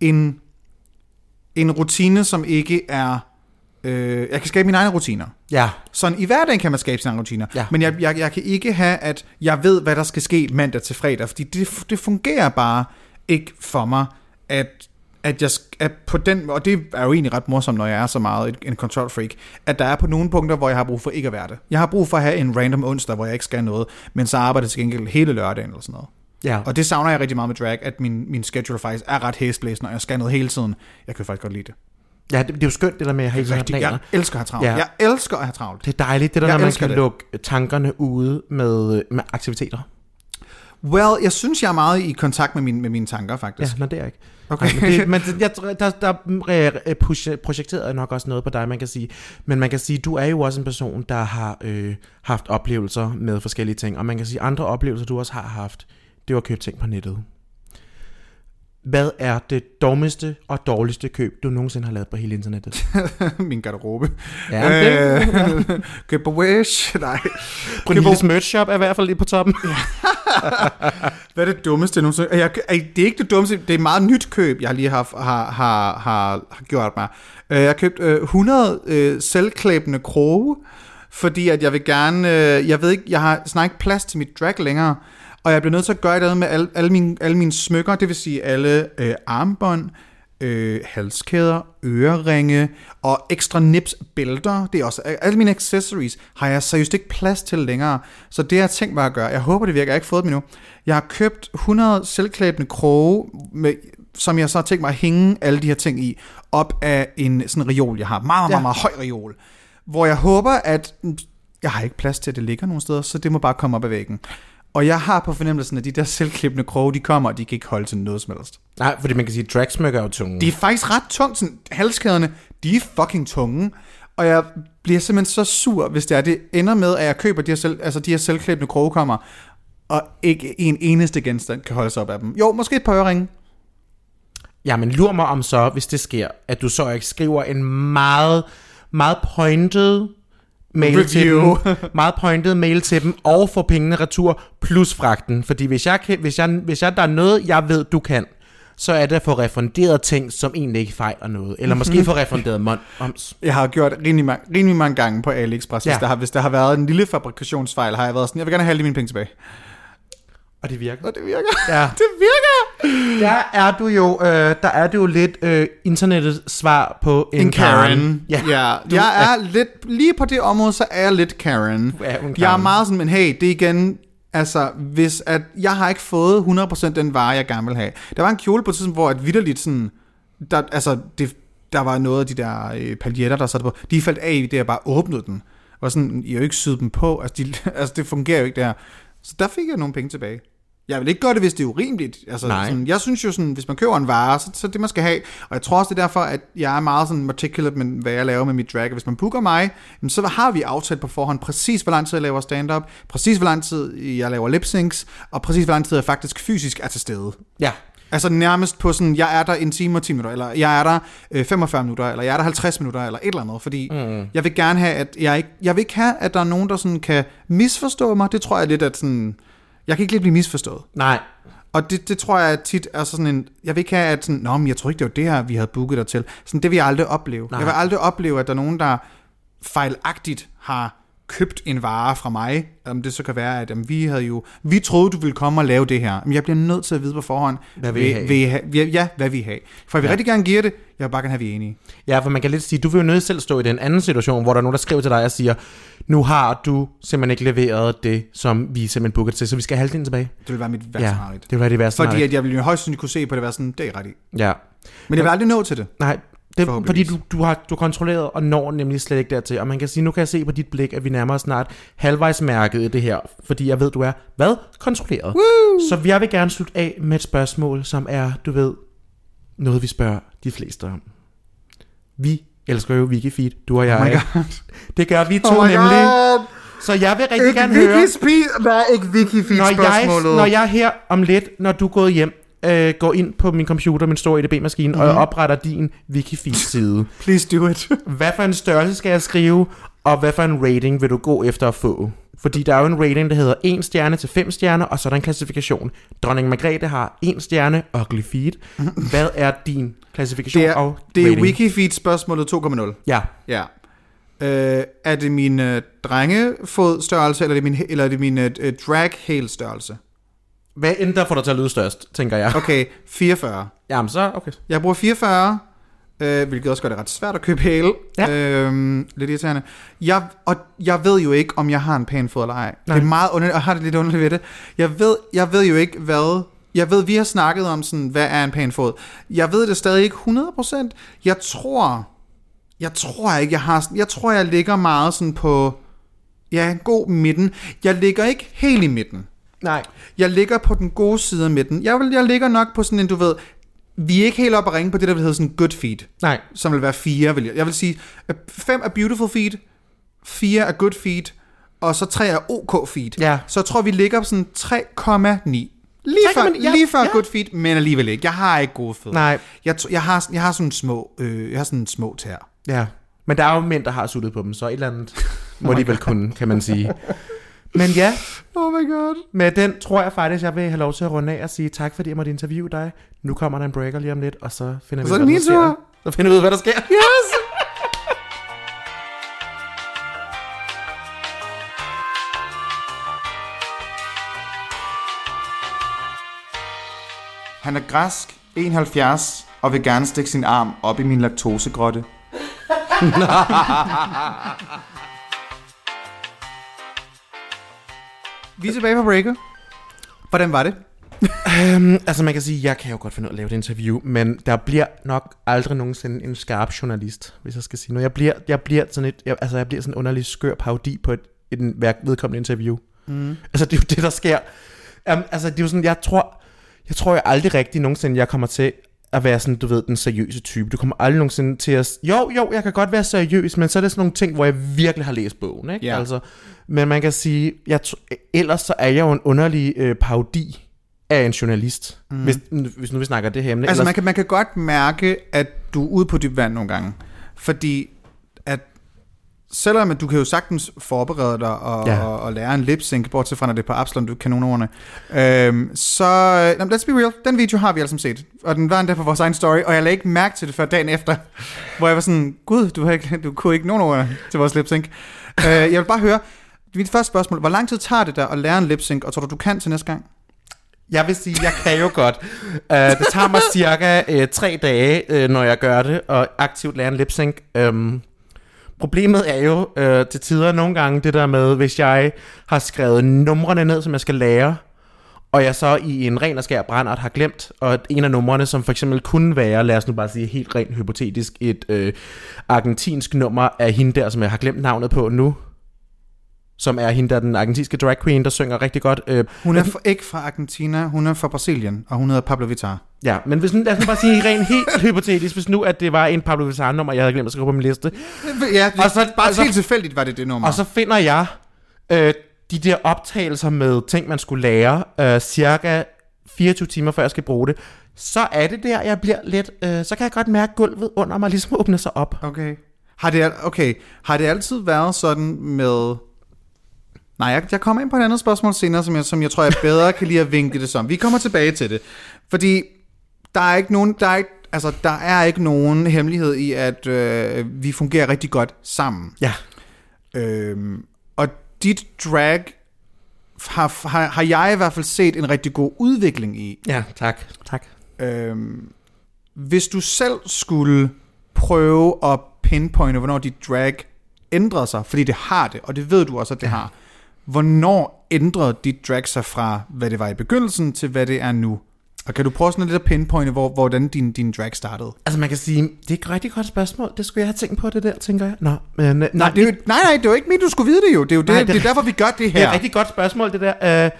en, en rutine, som ikke er... Øh, jeg kan skabe mine egne rutiner. Ja. Sådan i hverdagen kan man skabe sine egne rutiner. Ja. Men jeg, jeg, jeg kan ikke have, at jeg ved, hvad der skal ske mandag til fredag, fordi det, det fungerer bare ikke for mig, at, at jeg at på den, og det er jo egentlig ret morsomt, når jeg er så meget en control freak, at der er på nogle punkter, hvor jeg har brug for ikke at være det. Jeg har brug for at have en random onsdag, hvor jeg ikke skal noget, men så arbejder jeg til gengæld hele lørdagen eller sådan noget. Ja. Og det savner jeg rigtig meget med drag, at min, min schedule faktisk er ret hæsblæsende, og jeg skal noget hele tiden. Jeg kan faktisk godt lide det. Ja, det, det er jo skønt, det der med at have Rigtig, planer. jeg elsker at have travlt. Ja. Ja. Jeg elsker at have travlt. Det er dejligt, det der, Jeg når man kan det. lukke tankerne ude med, med aktiviteter. Well, jeg synes, jeg er meget i kontakt med, mine, med mine tanker, Ja, faktisk. nej, det er jeg ikke. Okay. Nej, men det, men [laughs] jeg, der, der øh, proje- projekteret er nok også noget på dig, man kan sige. Men man kan sige, du er jo også en person, der har øh, haft oplevelser med forskellige ting. Og man kan sige, andre oplevelser, du også har haft, det var at købe ting på nettet. Hvad er det dummeste og dårligste køb, du nogensinde har lavet på hele internettet? [laughs] min garderobe. Ja, det, Øh, [laughs] Køb på Wish. [laughs] Nej. Brunhildes merch shop er i hvert fald lige på toppen. Hvad er det dummeste nogensinde? Jeg, ej, det er ikke det dummeste, det er et meget nyt køb, jeg lige har, har, har, har, har gjort mig. Øh, Jeg har købt øh, 100 øh, selvklæbende kroge, fordi at jeg vil gerne, øh, jeg ved ikke, jeg har snart ikke plads til mit drag længere, og jeg bliver nødt til at gøre et eller andet med alle, alle, mine, alle mine smykker, det vil sige alle øh, armbånd, øh, halskæder, øreringe og ekstra nips bælter. Det er også alle mine accessories har jeg seriøst ikke plads til længere. Så det har jeg tænkt mig at gøre. Jeg håber det virker. Jeg har ikke fået dem endnu. Jeg har købt 100 selvklæbende kroge, med, som jeg så har tænkt mig at hænge alle de her ting i, op af en sådan reol, jeg har. Meget, meget, meget, meget høj reol. Hvor jeg håber, at jeg har ikke plads til, at det ligger nogen steder, så det må bare komme op ad væggen. Og jeg har på fornemmelsen, at de der selvklippende kroge, de kommer, og de kan ikke holde til noget som helst. Nej, fordi man kan sige, at dragsmykker er jo tunge. De er faktisk ret tungt. Sådan, halskæderne, de er fucking tunge. Og jeg bliver simpelthen så sur, hvis det er, det ender med, at jeg køber de her, selv, altså de her selvklæbende krogekommer, og ikke en eneste genstand kan holde sig op af dem. Jo, måske et par øreringe. Ja, men lur mig om så, hvis det sker, at du så ikke skriver en meget, meget pointed mail Review. til dem, meget pointed mail til dem, og får pengene retur, plus fragten. Fordi hvis, jeg kan, hvis, jeg, hvis jeg, der er noget, jeg ved, du kan, så er det at få refunderet ting, som egentlig ikke fejler noget. Eller måske [laughs] få refunderet moms. Jeg har gjort rimelig mange, rimelig mange gange på AliExpress. Ja. Hvis, der har, hvis der har været en lille fabrikationsfejl, har jeg været sådan, jeg vil gerne have alle mine penge tilbage. Og det virker. Og det virker. Ja. [laughs] Det virker. Der er du jo, øh, der er du jo lidt øh, internettets svar på en, En Karen. Ja. ja. Du Jeg er lidt, lige på det område, så er jeg lidt Karen. Du er jo en Jeg er Karen. meget sådan, men hey, det er igen, altså, hvis at jeg har ikke fået 100% den vare, jeg gerne vil have. Der var en kjole på et tidspunkt, hvor et vidderligt sådan, der, altså, det, der var noget af de der øh, paljetter, der satte på, de faldt af i det, jeg bare åbnede den. Og sådan, I har jo ikke syet dem på, altså, de, [laughs] altså det fungerer jo ikke der. Så der fik jeg nogle penge tilbage. Jeg vil ikke gøre det, hvis det er urimeligt. Altså, Nej. sådan, jeg synes jo sådan, hvis man køber en vare, så, så det man skal have. Og jeg tror også, det er derfor, at jeg er meget sådan meticulous med, hvad jeg laver med mit drag. Og Hvis man booker mig, jamen, så har vi aftalt på forhånd præcis, hvor lang tid jeg laver stand-up, præcis, hvor lang tid jeg laver lip syncs, og præcis, hvor lang tid jeg faktisk fysisk er til stede. Ja. Altså nærmest på sådan, jeg er der en time og 10 minutter, eller jeg er der øh, 45 minutter, eller jeg er der 50 minutter, eller et eller andet, fordi mm. jeg vil gerne have, at jeg ikke, jeg vil ikke have, at der er nogen, der sådan kan misforstå mig. Det tror jeg lidt, at sådan, jeg kan ikke lidt blive misforstået. Nej. Og det, det tror jeg tit er sådan en, jeg vil ikke have, at sådan, Nå, men jeg tror ikke, det var det her, vi havde booket dig til. Sådan, det vil jeg aldrig opleve. Nej. Jeg vil aldrig opleve, at der er nogen, der fejlagtigt har købt en vare fra mig, om det så kan være, at jamen, vi havde jo, vi troede, du ville komme og lave det her, men jeg bliver nødt til at vide på forhånd, Hvad vil I have? vil have? Ja, hvad vi have. For jeg vil ja. Rigtig gerne give det, jeg vil bare gerne have, at vi er enige. Ja, for man kan lidt sige, du vil jo nødt selv stå i den anden situation, hvor der er nogen, der skriver til dig og siger, nu har du simpelthen ikke leveret det, som vi simpelthen booket til, så vi skal have halvdelen tilbage. Det vil være mit værste Ja, mareridt. det vil være det værste Fordi at jeg ville jo højst sandsynligt kunne se på det være sådan, det er ret i. Ja. Men jeg vil aldrig nå til det. Nej, det er fordi du, du, har, du kontrolleret og når nemlig slet ikke dertil. Og man kan sige, nu kan jeg se på dit blik, at vi nærmer os snart halvvejs mærket i det her. Fordi jeg ved, du er, hvad? Kontrolleret. Woo! Så jeg vil gerne slutte af med et spørgsmål, som er, du ved, noget vi spørger de fleste om. Vi elsker jo Wikifeed, du og jeg. Oh my god. Det gør vi to Oh nemlig. god. Så jeg vil rigtig Ikke gerne høre, Vicky Speed. Nej, ikke Feed når jeg, når jeg her om lidt, når du er gået hjem, øh, går ind på min computer, min store EDB-maskine, mm-hmm. og Mhm. opretter din Wikifeed-side. Please do it. Hvad for en størrelse skal jeg skrive, og hvad for en rating vil du gå efter at få? Fordi der er jo en rating, der hedder 1 stjerne til 5 stjerner, og så er der en klassifikation. Dronning Margrethe har 1 stjerne, ugly feed. Hvad er din klassifikation Det er, og det er rating? Wikifeed spørgsmålet 2.0. Ja, Ja. Øh, er det min øh, drengefod størrelse, eller er det min, eller er det min øh, øh, drag hæl størrelse? hvad end der får dig til at lyde størst, tænker jeg. Okay, 44. Jamen så, okay. Jeg bruger 44, øh, hvilket også gør det ret svært at købe hæle. Ja. Øhm, lidt irriterende. Jeg, og jeg ved jo ikke, om jeg har en pæn fod eller ej. Nej. Det er meget underligt, og har det lidt underligt ved det. Jeg ved, jeg ved jo ikke, hvad... Jeg ved, vi har snakket om sådan, hvad er en pæn fod. Jeg ved det stadig ikke 100%. Jeg tror... Jeg tror ikke, jeg har... Jeg tror, jeg ligger meget sådan på... Ja, en god midten. Jeg ligger ikke helt i midten. Nej. Jeg ligger på den gode side af midten. Jeg, vil, jeg ligger nok på sådan en, du ved... Vi er ikke helt oppe at ringe på det, der vil hedde sådan good feed Nej. som vil være fire, vil jeg. Jeg vil sige, at fem er beautiful feed, fire er good feed, og så tre er ok feed. Ja. Så jeg tror, vi ligger på sådan 3,9. Lige før, 3,9, ja, lige før ja. good feed, men alligevel ikke. Jeg har ikke gode fødder. Nej. Jeg, jeg, har, jeg har sådan små, øh, jeg har sådan små tær. Ja. Men der er jo mænd, der har suttet på dem, så et eller andet må de vel kunne, kan man sige. Men ja, [laughs] Oh my god. med den tror jeg faktisk, jeg vil have lov til at runde af og sige tak, fordi jeg måtte interviewe dig. Nu kommer der en breaker lige om lidt, og så finder vi Så ud af, det hvad der sker. Så finder vi ud af, hvad der sker. Yes! [laughs] Han er græsk, 71, og vil gerne stikke sin arm op i min laktosegrotte. [laughs] Vi er tilbage på breaker. Hvordan var det? Um, altså man kan sige, jeg kan jo godt finde ud af at lave et interview, men der bliver nok aldrig nogensinde en skarp journalist, hvis jeg skal sige noget. Jeg bliver, jeg bliver sådan et, jeg, altså jeg bliver sådan en underlig skør parodi på et, et vedkommende interview. Mm. Altså det er jo det, der sker. Um, altså det er jo sådan, jeg tror, jeg tror jeg aldrig rigtig nogensinde, jeg kommer til at være sådan, du ved, den seriøse type. Du kommer aldrig nogensinde til at... Jo, jo, jeg kan godt være seriøs, men så er det sådan nogle ting, hvor jeg virkelig har læst bogen, ikke? Ja. Altså, men man kan sige, jeg ellers så er jeg jo en underlig øh, parodi af en journalist, mm. hvis, hvis nu vi snakker det her emne. Altså ellers, man kan, man kan godt mærke, at du er ude på dyb vand nogle gange. Fordi selvom at du kan jo sagtens forberede dig og, Ja. og, og lære en lip sync, bortset fra når det er på Absalon, du kan kanonordene, øhm, så øh, let's be real, den video har vi alle sammen set. Og den var endda på vores egen story, og jeg lagde ikke mærke til det før dagen efter, [laughs] hvor jeg var sådan, gud, du, har ikke, du kunne ikke nogen ord til vores lip sync. øh, jeg vil bare høre, mit første spørgsmål, hvor lang tid tager det dig at lære en lip sync, og tror du, du kan til næste gang? Jeg vil sige, jeg kan jo godt. Uh, det tager mig cirka uh, tre dage, uh, når jeg gør det, og aktivt lære en lip sync. Um, problemet er jo øh, til tider nogle gange det der med, hvis jeg har skrevet numrene ned, som jeg skal lære, og jeg så i en ren og skær brændert har glemt, og en af numrene, som for eksempel kunne være, lad os nu bare sige helt rent hypotetisk, et øh, argentinsk nummer af hende der, som jeg har glemt navnet på nu, som er hende der, den argentinske drag queen, der synger rigtig godt. Øh, Hun er for, ikke fra Argentina, hun er fra Brasilien, og hun hedder Pablo Vittar. Ja, men hvis lad os nu bare sige rent helt [laughs] hypotetisk, hvis nu, at det var en Pablo Vittar nummer, jeg havde glemt at skrive på min liste. Ja, Og så- bare og så- helt tilfældigt var det det nummer. Og så finder jeg øh, de der optagelser med ting, man skulle lære, øh, cirka 24 timer før jeg skal bruge det. Så er det der, jeg bliver lidt, øh, så kan jeg godt mærke gulvet under mig ligesom åbne sig op. Okay. Har det, okay. Har det altid været sådan med... Nej, jeg, jeg kommer ind på et andet spørgsmål senere, som jeg, som jeg tror, jeg bedre kan lide at vinke det som. Vi kommer tilbage til det. Fordi der er ikke nogen... Der er ikke, altså, der er ikke nogen hemmelighed i, at øh, vi fungerer rigtig godt sammen. Ja. Øhm, og dit drag har, har, har jeg i hvert fald set en rigtig god udvikling i. Ja, tak. Tak. Øhm, hvis du selv skulle prøve at pinpointe, hvornår dit drag ændrede sig, fordi det har det, og det ved du også, at det har. Hvornår ændrede dit drag sig fra, hvad det var i begyndelsen, til hvad det er nu? Og kan du prøve sådan lidt at pinpointe, hvor, hvordan din, din drag startede? Altså man kan sige, det er et rigtig godt spørgsmål. Det skulle jeg have tænkt på det der, tænker jeg. Nå, men, øh, Nej, det er jo, nej, nej, det er jo ikke mit, du skulle vide det jo. Det er jo det, Nej, nej, det det, er det er derfor, vi gør det Det her. er et rigtig godt spørgsmål, det der. Øh,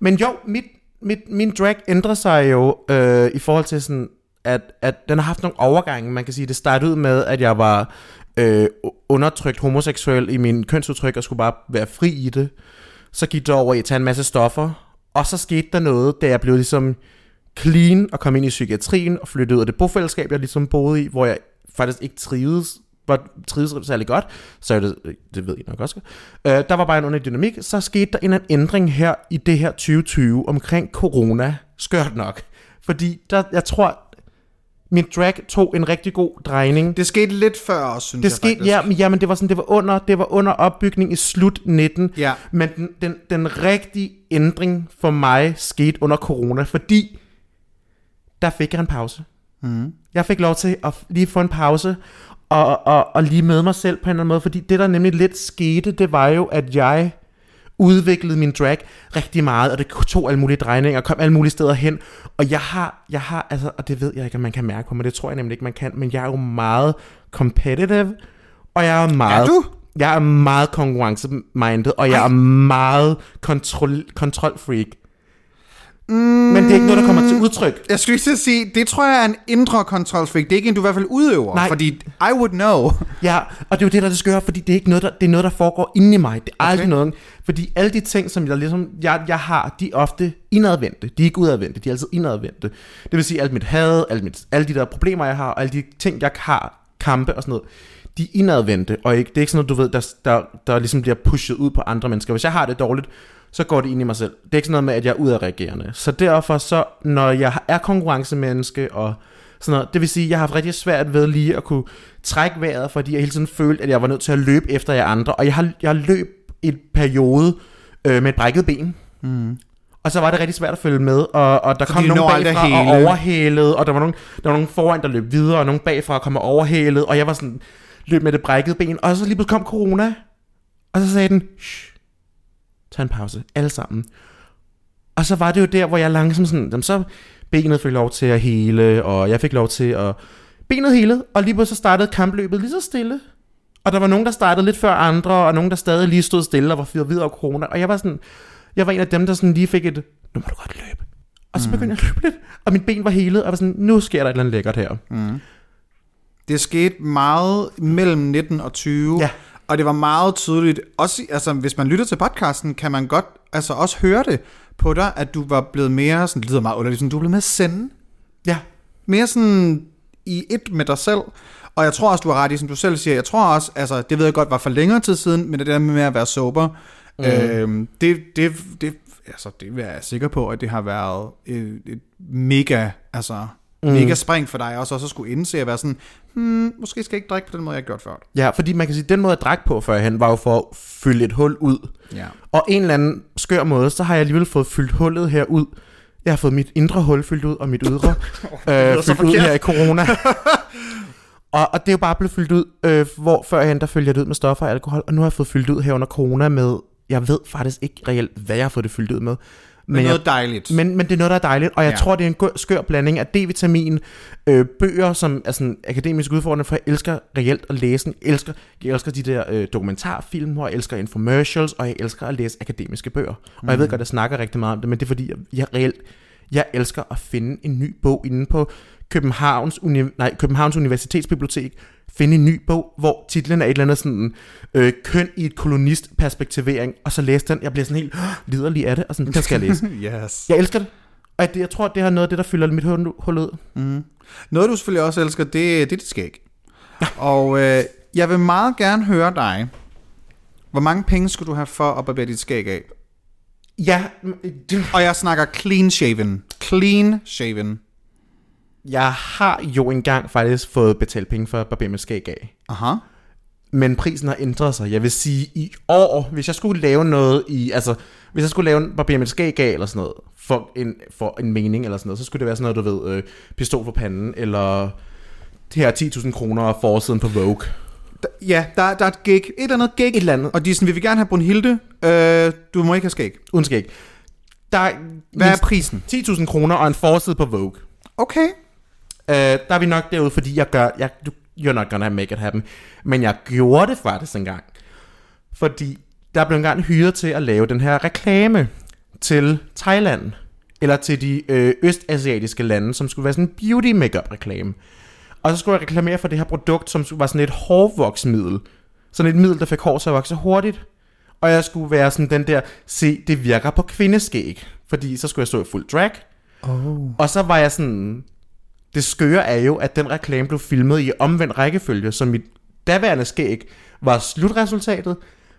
men jo, mit, mit, min drag ændrer sig jo øh, i forhold til sådan, at, at den har haft nogle overgange. Man kan sige, det startede ud med, at jeg var øh, undertrykt homoseksuel i min kønsudtryk, og skulle bare være fri i det. Så gik det over i at tage en masse stoffer, og så skete der noget, da jeg blev ligesom clean og kom ind i psykiatrien og flyttede ud af det bofællesskab, jeg ligesom boede i, hvor jeg faktisk ikke trivedes var trivedes særlig godt, så det, det ved I nok også. Øh, der var bare en underlig dynamik. Så skete der en eller anden ændring her i det her 2020 omkring corona. Skørt nok. Fordi der, jeg tror, min drag tog en rigtig god drejning. Det skete lidt før også, synes Det jeg skete, faktisk. ja, men, ja, men det var sådan, det var under, det var under opbygning i slut 19. Ja. Men den, den, den rigtige ændring for mig skete under corona, fordi der fik jeg en pause. Mm. Jeg fik lov til at lige få en pause, og, og, og lige med mig selv på en eller anden måde, fordi det der nemlig lidt skete, det var jo, at jeg udviklede min drag rigtig meget, og det tog alle mulige drejninger, og kom alle mulige steder hen, og jeg har, jeg har, altså, og det ved jeg ikke, om man kan mærke på mig, det tror jeg nemlig ikke, man kan, men jeg er jo meget competitive, og jeg er meget... Er du? Jeg er meget konkurrence-minded, og jeg Ej. er meget kontrol, kontrolfreak. Mm. Men det er ikke noget, der kommer til udtryk. Jeg skulle lige at sige, det tror jeg er en indre kontrolfreak. Det er ikke en, du i hvert fald udøver. Nej. Fordi I would know. Ja, og det er jo det, der er det skøre, fordi det er ikke noget, der, det er noget, der foregår inde i mig. Det er okay. aldrig noget. Fordi alle de ting, som jeg, ligesom, jeg, jeg har, de er ofte indadvendte. De er ikke udadvendte, de er altid indadvendte. Det vil sige, alt mit had, alt mit, alle de der problemer, jeg har, og alle de ting, jeg har, kampe og sådan noget, de er indadvendte, og ikke, det er ikke sådan noget, du ved, der, der, der ligesom bliver pushet ud på andre mennesker. Hvis jeg har det dårligt, så går det ind i mig selv. Det er ikke sådan noget med, at jeg er udadreagerende. Så derfor så, når jeg er konkurrencemenneske og sådan noget, det vil sige, at jeg har haft rigtig svært ved lige at kunne trække vejret, fordi jeg hele tiden følte, at jeg var nødt til at løbe efter jer andre. Og jeg har, jeg har løb et periode øh, med et brækket ben. Mm. Og så var det rigtig svært at følge med, og, og der Fordi kom nogen bagfra og hele. overhælede, og der var, nogen, der var nogen foran, der løb videre, og nogen bagfra kom og overhælede, og jeg var sådan, løb med det brækkede ben, og så lige pludselig kom corona, og så sagde den, Shh, tag en pause, alle sammen. Og så var det jo der, hvor jeg langsomt sådan, jamen, så benet fik lov til at hele, og jeg fik lov til at, benet hele, og lige pludselig så startede kampløbet lige så stille. Og der var nogen, der startede lidt før andre, og nogen, der stadig lige stod stille og var fyret videre af corona. Og jeg var sådan, jeg var en af dem, der sådan lige fik et, nu må du godt løbe. Og så begyndte jeg at løbe lidt, og mit ben var helet, og jeg var sådan, nu sker der et eller andet lækkert her. Mm. Det skete meget mellem 19 og 20, Ja. Og det var meget tydeligt. Også, altså, hvis man lytter til podcasten, kan man godt altså, også høre det på dig, at du var blevet mere, sådan, det lyder meget underligt, sådan, du blev mere sende. Ja, Mere sådan i et med dig selv. Og jeg tror også, du har ret i, som du selv siger, jeg tror også, altså, det ved jeg godt var for længere tid siden, men det der med at være sober, mm. øhm, det, det, det, altså, det er jeg sikker på, at det har været et, et mega, altså, mm. mega spring for dig også, også at skulle indse at være sådan, hmm, måske skal jeg ikke drikke på den måde, jeg har gjort før. ja, fordi man kan sige, at den måde, jeg drak på førhen, var jo for at fylde et hul ud. Ja. Og en eller anden skør måde, så har jeg alligevel fået fyldt hullet her ud. Jeg har fået mit indre hul fyldt ud, og mit ydre [laughs] øh, så fyldt ud her i corona. [laughs] og, og det er jo bare blevet fyldt ud, øh, hvor førhen der jeg det ud med stoffer og alkohol, og nu har jeg fået fyldt ud her under corona med, jeg ved faktisk ikke reelt, hvad jeg har fået det fyldt ud med. Men jeg, noget dejligt. men, men det er noget, der er dejligt, og jeg Ja. tror, det er en skør blanding af D-vitamin, øh, bøger, som er sådan akademisk udfordrende, for jeg elsker reelt at læse. Jeg elsker, jeg elsker de der øh, dokumentarfilm, hvor jeg elsker infomercials, og jeg elsker at læse akademiske bøger. Og jeg ved godt, jeg snakker rigtig meget om det, men det er fordi, jeg, jeg reelt, jeg elsker at finde en ny bog inde på Københavns, Uni- nej, Københavns Universitetsbibliotek, finde en ny bog, hvor titlen er et eller andet sådan, øh, køn i et kolonistperspektivering, og så læse den, jeg bliver sådan helt liderlig af det, og sådan, den skal jeg læse. [laughs] yes. Jeg elsker det. Og jeg tror, det har noget af det, der fylder mit hul, hul ud. Mm. Noget, du selvfølgelig også elsker, det, det er dit skæg. Og øh, jeg vil meget gerne høre dig. Hvor mange penge skulle du have for at barbere dit skæg af? Ja, det, Og jeg snakker clean shaven. Clean shaven. Jeg har jo engang faktisk fået betalt penge for skæg af. Aha. Men prisen har ændret sig. Jeg vil sige, i år, hvis jeg skulle lave noget i, altså, hvis jeg skulle lave en skæg af, eller sådan noget, for en, for en mening, eller sådan noget, så skulle det være sådan noget, du ved, øh, pistol for panden, eller det her 10.000 kroner og forsiden på Vogue. Ja, der, der er et gig. Et eller andet gig. Et eller andet. Og de er sådan, vi vil gerne have Brunhilde. Øh, du må ikke have skæg. Uden skæg. Der er Hvad er prisen? 10.000 kroner og en forside på Vogue. Okay. Øh, der er vi nok derude, fordi jeg gør, jeg, you're not gonna make it happen. Men jeg gjorde det faktisk engang. Fordi der blev engang hyret til at lave den her reklame til Thailand. Eller til de øh, østasiatiske lande, som skulle være sådan en beauty makeup reklame. Og så skulle jeg reklamere for det her produkt, som var sådan et hårvoksmiddel. Sådan et middel, der fik hår til at vokse hurtigt. Og jeg skulle være sådan den der, se, det virker på kvindeskæg. Fordi så skulle jeg stå i fuld drag. Oh. Og så var jeg sådan... Det skøre er jo, at den reklame blev filmet i omvendt rækkefølge, så mit daværende skæg var slutresultatet.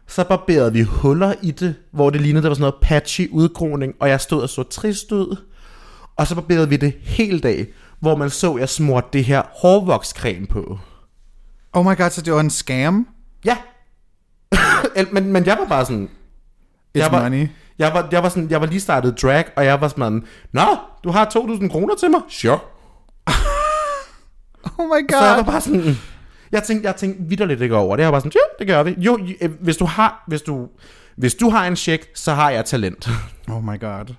Så barberede vi huller i det, hvor det lignede, der var sådan noget patchy udgroning, og jeg stod og så trist ud. Og så barberede vi det helt dag, hvor man så, at jeg smurte det her hårvokscreme på. Oh my god, så det var en scam? Ja. [coughs] Men, men jeg var bare sådan... It's Jeg var- money. Jeg var, jeg var, sådan, jeg var lige startet drag, og jeg var sådan, Nå, du har 2.000 kroner til mig? Sure. [laughs] Oh my Så jeg var god. bare sådan... Jeg tænkte, jeg tænkte vidderligt ikke over det. Jeg var bare sådan, ja, det gør vi. Jo, øh, hvis du har, hvis du, hvis du har en check, så har jeg talent. [laughs] Oh my god.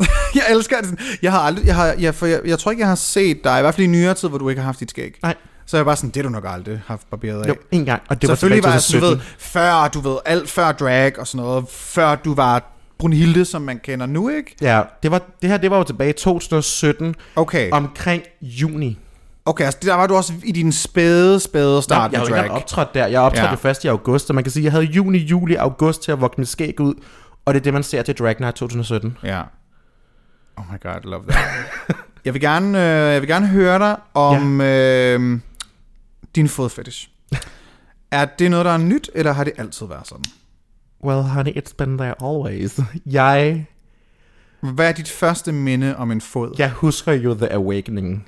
[laughs] jeg elsker det. Jeg har aldrig, jeg, har, jeg, for jeg, jeg tror ikke, jeg har set dig, i hvert fald i nyere tid, hvor du ikke har haft dit skæg. Nej. Så er jeg bare sådan, det du nok aldrig haft barberet af. Jo, en gang. Og det var Selvfølgelig var jeg, du ved, 2017. før, du ved, alt før drag og sådan noget, før du var Brunhilde, som man kender nu, ikke? Ja, det, var, det her det var jo tilbage i 2017, Okay, omkring juni. okay, altså der var du også i din spæde, spæde start jeg har jo ikke optrådt der. Jeg optrådte Ja. først i august, så man kan sige, at jeg havde juni, juli, august til at vokse mit skæg ud. Og det er det, man ser til Drag Night 2017. Ja. Oh my god, love that. [laughs] jeg, vil gerne, øh, jeg vil gerne høre dig om ja. øh, din fodfetish. [laughs] Er det noget, der er nyt, eller har det altid været sådan? Well, honey, it's been there always. Jeg, Hvad er dit første minde om en fod? jeg husker jo The Awakening.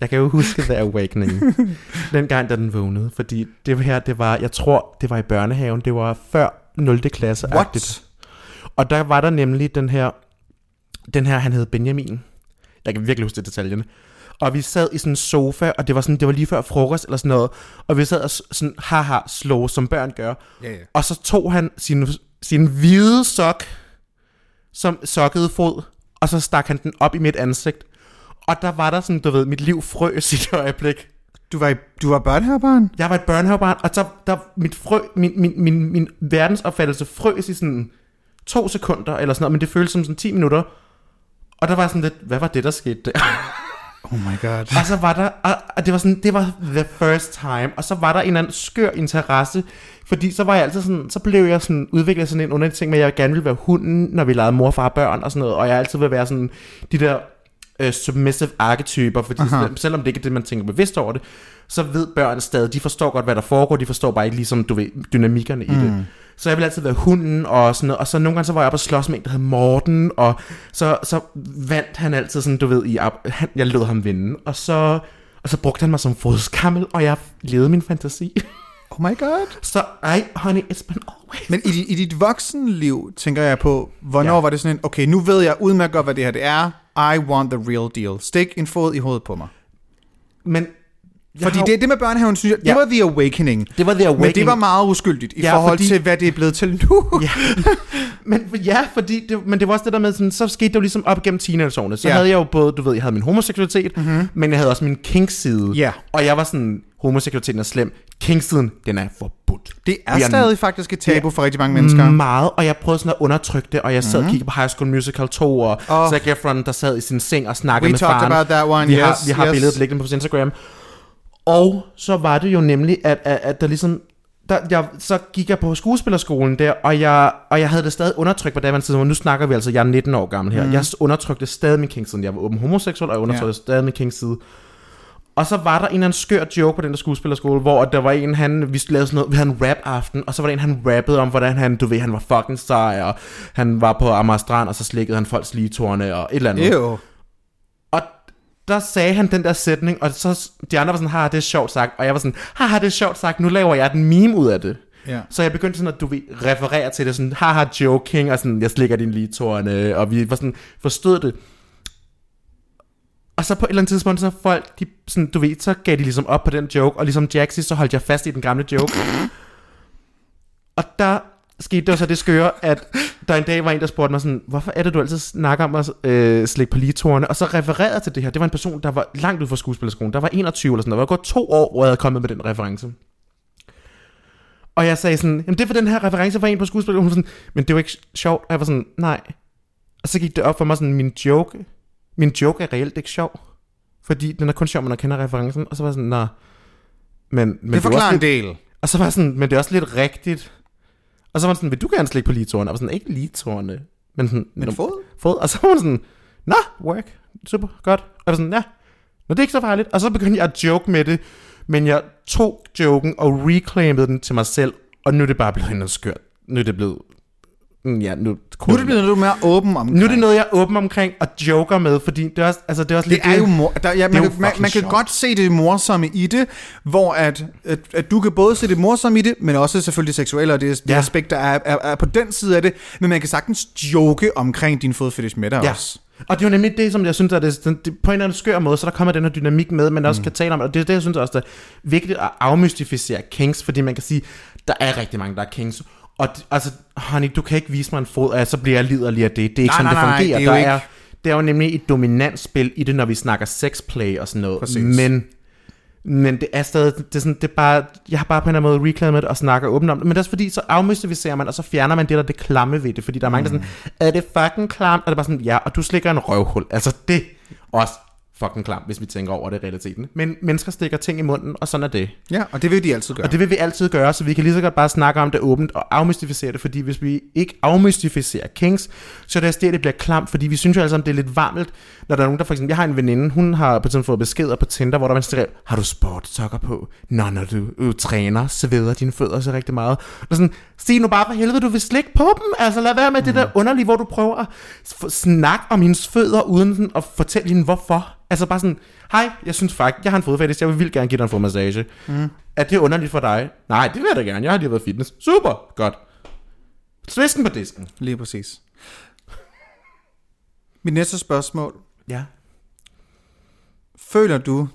Jeg kan jo huske The Awakening. [laughs] Den gang, da den vågnede. Fordi det her, det var, jeg tror, det var i børnehaven. Det var før 0. klasse. What? Og der var der nemlig den her, den her, han hed Benjamin. Jeg kan virkelig huske det detaljerne. Og vi sad i sådan en sofa, og det var, sådan, det var lige før frokost eller sådan noget. Og vi sad og sådan, haha, slå, som børn gør. Ja, ja. Og så tog han sin, sin hvide sok, som sokkede fod, og så stak han den op i mit ansigt. Og der var der sådan, du ved, mit liv frøs i et øjeblik. Du var, i, du var børnehavebarn? Jeg var et børnehavebarn, og så der, mit frø, min, min, min, min verdensopfattelse frøs i sådan to sekunder, eller sådan noget, men det føltes som sådan 10 minutter. Og der var sådan lidt, hvad var det, der skete der? [laughs] Oh my god. Og så var der, og, og det var sådan, det var the first time, og så var der en eller anden skør interesse, fordi så var jeg altid sådan, så blev jeg sådan, udviklet sådan en underlig ting med, at jeg gerne ville være hunden, når vi legede mor, far og børn og sådan noget, og jeg altid vil være sådan, de der øh, submissive arketyper, fordi Aha. selvom det ikke er det, man tænker bevidst over det, så ved børn stadig, de forstår godt, hvad der foregår, de forstår bare ikke ligesom, du ved, dynamikkerne mm. i det. Så jeg vil altid være hunden og sådan noget, og så nogle gange så var jeg oppe og slås med en, der hed Morten, og så, så vandt han altid sådan, du ved, i, han, jeg lod ham vinde, og så, og så brugte han mig som fodskammel, og jeg levede min fantasi. Oh my god. så ej, honey, it's been always. Men i, i dit voksenliv, tænker jeg på, hvornår ja. var det sådan en, okay, nu ved jeg udmærket godt, hvad det her det er. I want the real deal. Stik en fod i hovedet på mig. Men jeg Fordi har det, det med børnehaven, synes jeg, det Ja. var The Awakening. det var the awakening. Men det var meget uskyldigt i Ja, forhold fordi- til, hvad det er blevet til nu. Ja, [laughs] men, ja fordi det, men det var også det der med, sådan, så skete det jo ligesom op igennem teenageårene. Så Ja. havde jeg jo både, du ved, jeg havde min homoseksualitet, mm-hmm. men jeg havde også min kink-side. Ja. Og jeg var sådan, homoseksualiteten er slem. Kink-siden, den er forbudt. Det er Vi er stadig faktisk et tabu for rigtig mange mennesker. Meget, og jeg prøvede sådan at undertrykke det, og jeg sad mm-hmm. og kiggede på High School Musical 2, og oh. Zac Efron, der sad i sin seng og snakkede We med talked faren. about that one, vi har, yes, vi har yes. billedet liggende på vores Instagram. Og så var det jo nemlig, at, at, at der ligesom... Der, jeg, så gik jeg på skuespillerskolen der, og jeg, og jeg havde det stadig undertrykt på daværende tidspunkt. Nu snakker vi altså, jeg er 19 år gammel her. Mm. Jeg undertrykte stadig min kingside. Jeg var åben homoseksuel, og jeg undertrykte Ja. stadig min kingside. Og så var der en eller anden skør joke på den der skuespillerskole, hvor der var en, han, vi lavede sådan noget, vi havde en rap-aften, og så var der en, han rappede om, hvordan han, du ved, han var fucking sej, og han var på Amager Strand, og så slikkede han folks ligetårne, og et eller andet. Ew. Der sagde han den der sætning, og så de andre var sådan, haha, det er sjovt sagt, og jeg var sådan, haha, det er sjovt sagt, nu laver jeg den meme ud af det. Ja. Så jeg begyndte sådan at, du ved, referere til det, sådan, haha, joking, og sådan, jeg slikker din ligetårne, og vi var sådan, forstod det. Og så på et eller andet tidspunkt, så folk, de, sådan, du ved, så gav de ligesom op på den joke, og ligesom Jaxi, så holdt jeg fast i den gamle joke. [laughs] Og der skete der så det skøre, at der en dag var en, der spurgte mig sådan, hvorfor er det, du altid snakker om at øh, slikke på ligetårne? Og så refererede til det her. Det var en person, der var langt ud fra skuespillerskolen. Der var 21 eller sådan noget. Der var gået to år, hvor jeg havde kommet med den reference. Og jeg sagde sådan, jamen det for den her reference var en på skuespillerskolen. Hun var sådan, men det var ikke sjovt. Og jeg var sådan, nej. Og så gik det op for mig sådan, min joke, min joke er reelt ikke sjov. Fordi den er kun sjov, når man kender referencen. Og så var jeg sådan, nå. Men, men Det var forklarer også en lidt, del. og så var jeg sådan, men det er også lidt rigtigt. Og så var han sådan, vil du gerne slikke på ligetårne? Og sådan, ikke ligetårne, men sådan, Men "Nå, fod? fod. Og så var hun sådan, nå, work, super, godt. Og jeg var sådan, ja, Nå, det er ikke så farligt. Og så begyndte jeg at joke med det, men jeg tog joken og reclaimede den til mig selv, og nu er det bare blevet noget skørt. Nu er det blevet, mm, ja, nu, Nu er det blevet noget mere åben om. nu er det noget, jeg er åben omkring og joker med, fordi det er også, altså, det er også Det lidt er jo mor, der, ja, er man, jo kan, man, man kan godt se det morsomme i det, hvor at, at, at du kan både se det morsomme i det, men også selvfølgelig det seksuelle og det, det Ja. aspekt, der er, er, er på den side af det, men man kan sagtens joke omkring din fodfetish med dig Ja. også. Og det er jo nemlig det, som jeg synes, at det, det, det, på en eller anden skør måde, så der kommer den her dynamik med, man også mm. kan tale om, og det er det, jeg synes også, det er vigtigt at afmystificere kinks, fordi man kan sige, der er rigtig mange, der er kinks, og altså, honey, du kan ikke vise mig en fod, og så bliver jeg liderlig af det. Det er ikke Nej, sådan, nej, nej, det fungerer. det er jo der ikke- er, det er jo nemlig et dominansspil i det, når vi snakker sexplay og sådan noget. Præcis. Men, men det er stadig, det er sådan, det er bare, jeg har bare på en eller anden måde reclaimet og snakker åbent om det, men det er også fordi, så afmystificerer man, og så fjerner man det der det klamme ved det, fordi der er mange, der er sådan, er det fucking klamt? Og det er bare sådan, ja, og du slikker en røvhul. Altså det også fucking klam, hvis vi tænker over det i realiteten. Men mennesker stikker ting i munden, og sådan er det. Ja, og det vil de altid gøre. Og det vil vi altid gøre, så vi kan lige så godt bare snakke om det åbent og afmystificere det, fordi hvis vi ikke afmystificerer Kings, så er det det, bliver klamt, fordi vi synes jo altså, det er lidt varmt, når der er nogen, der for eksempel, jeg har en veninde, hun har på eksempel fået beskeder på Tinder, hvor der man skriver, har du sportsokker på? Nå, når du øh, træner, sveder dine fødder så rigtig meget. Og sådan, sig nu bare for helvede, du vil slikke på dem, altså lad være med mm. det der underlige, hvor du prøver at snakke om hendes fødder, uden sådan at fortælle hende hvorfor. Altså bare sådan, hej, jeg synes faktisk, jeg har en fodfetish, jeg vil vildt gerne give dig en fodmassage. Mm. Er det underligt for dig? Nej, det vil jeg da gerne, jeg har lige været fitness. Super, godt. Svisken på disken. Lige præcis. Mit næste spørgsmål. Ja. Føler du,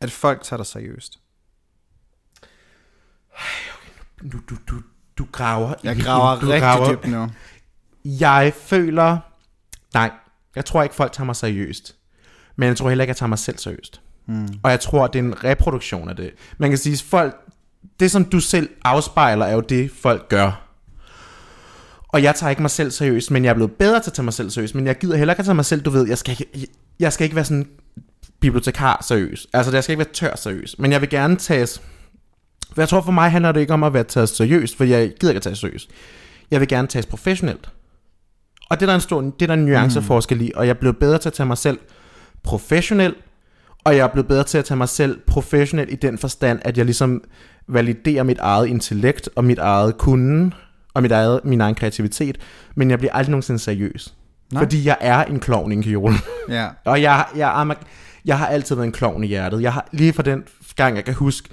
at folk tager dig seriøst? Du, du, du, du graver. Jeg graver du rigtig graver- dybt nu. Jeg føler... Nej, jeg tror ikke, folk tager mig seriøst. Men jeg tror heller ikke, jeg tager mig selv seriøst. Mm. Og jeg tror, det er en reproduktion af det. Man kan sige, folk... Det, som du selv afspejler, er jo det, folk gør. Og jeg tager ikke mig selv seriøst, men jeg er blevet bedre til at tage mig selv seriøst. Men jeg gider heller ikke at tage mig selv, du ved, jeg skal ikke, jeg skal ikke være sådan bibliotekar seriøs. Altså, jeg skal ikke være tør seriøs. Men jeg vil gerne tages... For jeg tror for mig handler det ikke om at være taget seriøst, for jeg gider ikke at tage seriøst. Jeg vil gerne tages professionelt. Og det er der en stor, det er der en nuanceforskel i, og jeg er blevet bedre til at tage mig selv professionel, og jeg er blevet bedre til at tage mig selv professionel i den forstand, at jeg ligesom validerer mit eget intellekt og mit eget kunden og mit eget, min egen kreativitet, men jeg bliver aldrig nogensinde seriøs. Nej. Fordi jeg er en klovn i en kjole. Ja. [laughs] Og jeg, jeg, er, jeg har altid været en klovn i hjertet. Jeg har lige fra den gang, jeg kan huske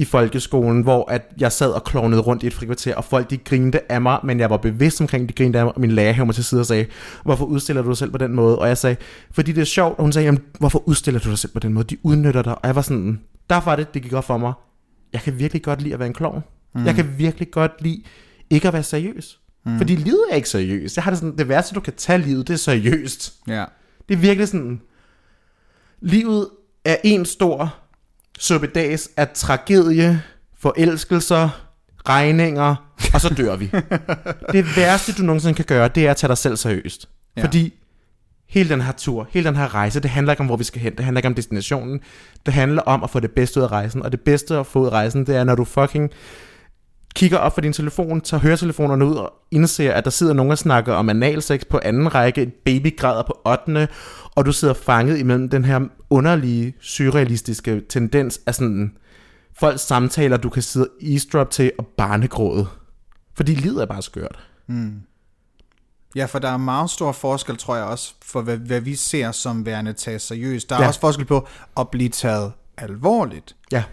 i folkeskolen, hvor at jeg sad og klovnede rundt i et frikvarter, og folk de grinte af mig, men jeg var bevidst omkring, de grinte af mig, og min lærer hævde mig til side og sagde, hvorfor udstiller du dig selv på den måde? Og jeg sagde, fordi det er sjovt, og hun sagde, jamen, hvorfor udstiller du dig selv på den måde? De udnytter dig. Og jeg var sådan, derfor er det, det gik op for mig. Jeg kan virkelig godt lide at være en klovn. Mm. Jeg kan virkelig godt lide ikke at være seriøs. Mm. Fordi livet er ikke seriøst. Jeg har det sådan, det værste, du kan tage livet, det er seriøst. Ja. Det er virkelig sådan, livet er en stor suppedags af tragedie, forelskelser, regninger, og så dør vi. [laughs] det værste, du nogensinde kan gøre, det er at tage dig selv seriøst. Ja. Fordi hele den her tur, hele den her rejse, det handler ikke om, hvor vi skal hen. Det handler ikke om destinationen. Det handler om at få det bedste ud af rejsen. Og det bedste at få ud af rejsen, det er, når du fucking kigger op for din telefon, tager høretelefonerne ud og indser, at der sidder nogen og snakker om analsex på anden række, et baby græder på 8. Og du sidder fanget imellem den her underlige, surrealistiske tendens af sådan folks samtaler, du kan sidde eavesdrop til og barnegråde. Fordi livet er bare skørt. Ja, for der er meget stor forskel, tror jeg også, for hvad, hvad vi ser som værende taget seriøst. Der er Ja. også forskel på at blive taget alvorligt, Ja,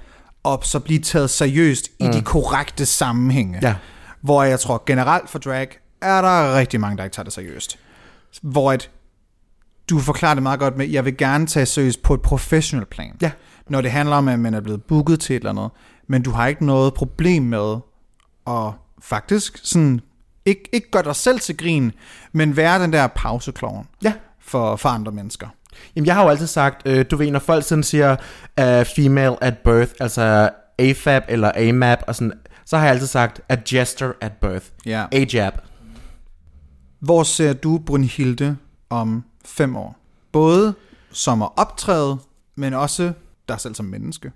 og så blive taget seriøst mm. i de korrekte sammenhænge. ja, Hvor jeg tror generelt for drag, er der rigtig mange, der ikke tager det seriøst. Hvor et, du forklarer det meget godt med, jeg vil gerne tage seriøst på et professionelt plan. ja. Når det handler om, at man er blevet booket til et eller andet. Men du har ikke noget problem med at faktisk sådan, ikke, ikke gøre dig selv til grin, men være den der pausekloven Ja. for, for andre mennesker. Jamen, jeg har jo altid sagt, øh, du ved, når folk sådan siger uh, female at birth, altså AFAB eller AMAP, og sådan, så har jeg altid sagt a gesture at birth. Ja. AJAB. Hvor ser du Brunhilde om fem år? Både som at optræde, men også dig selv som menneske.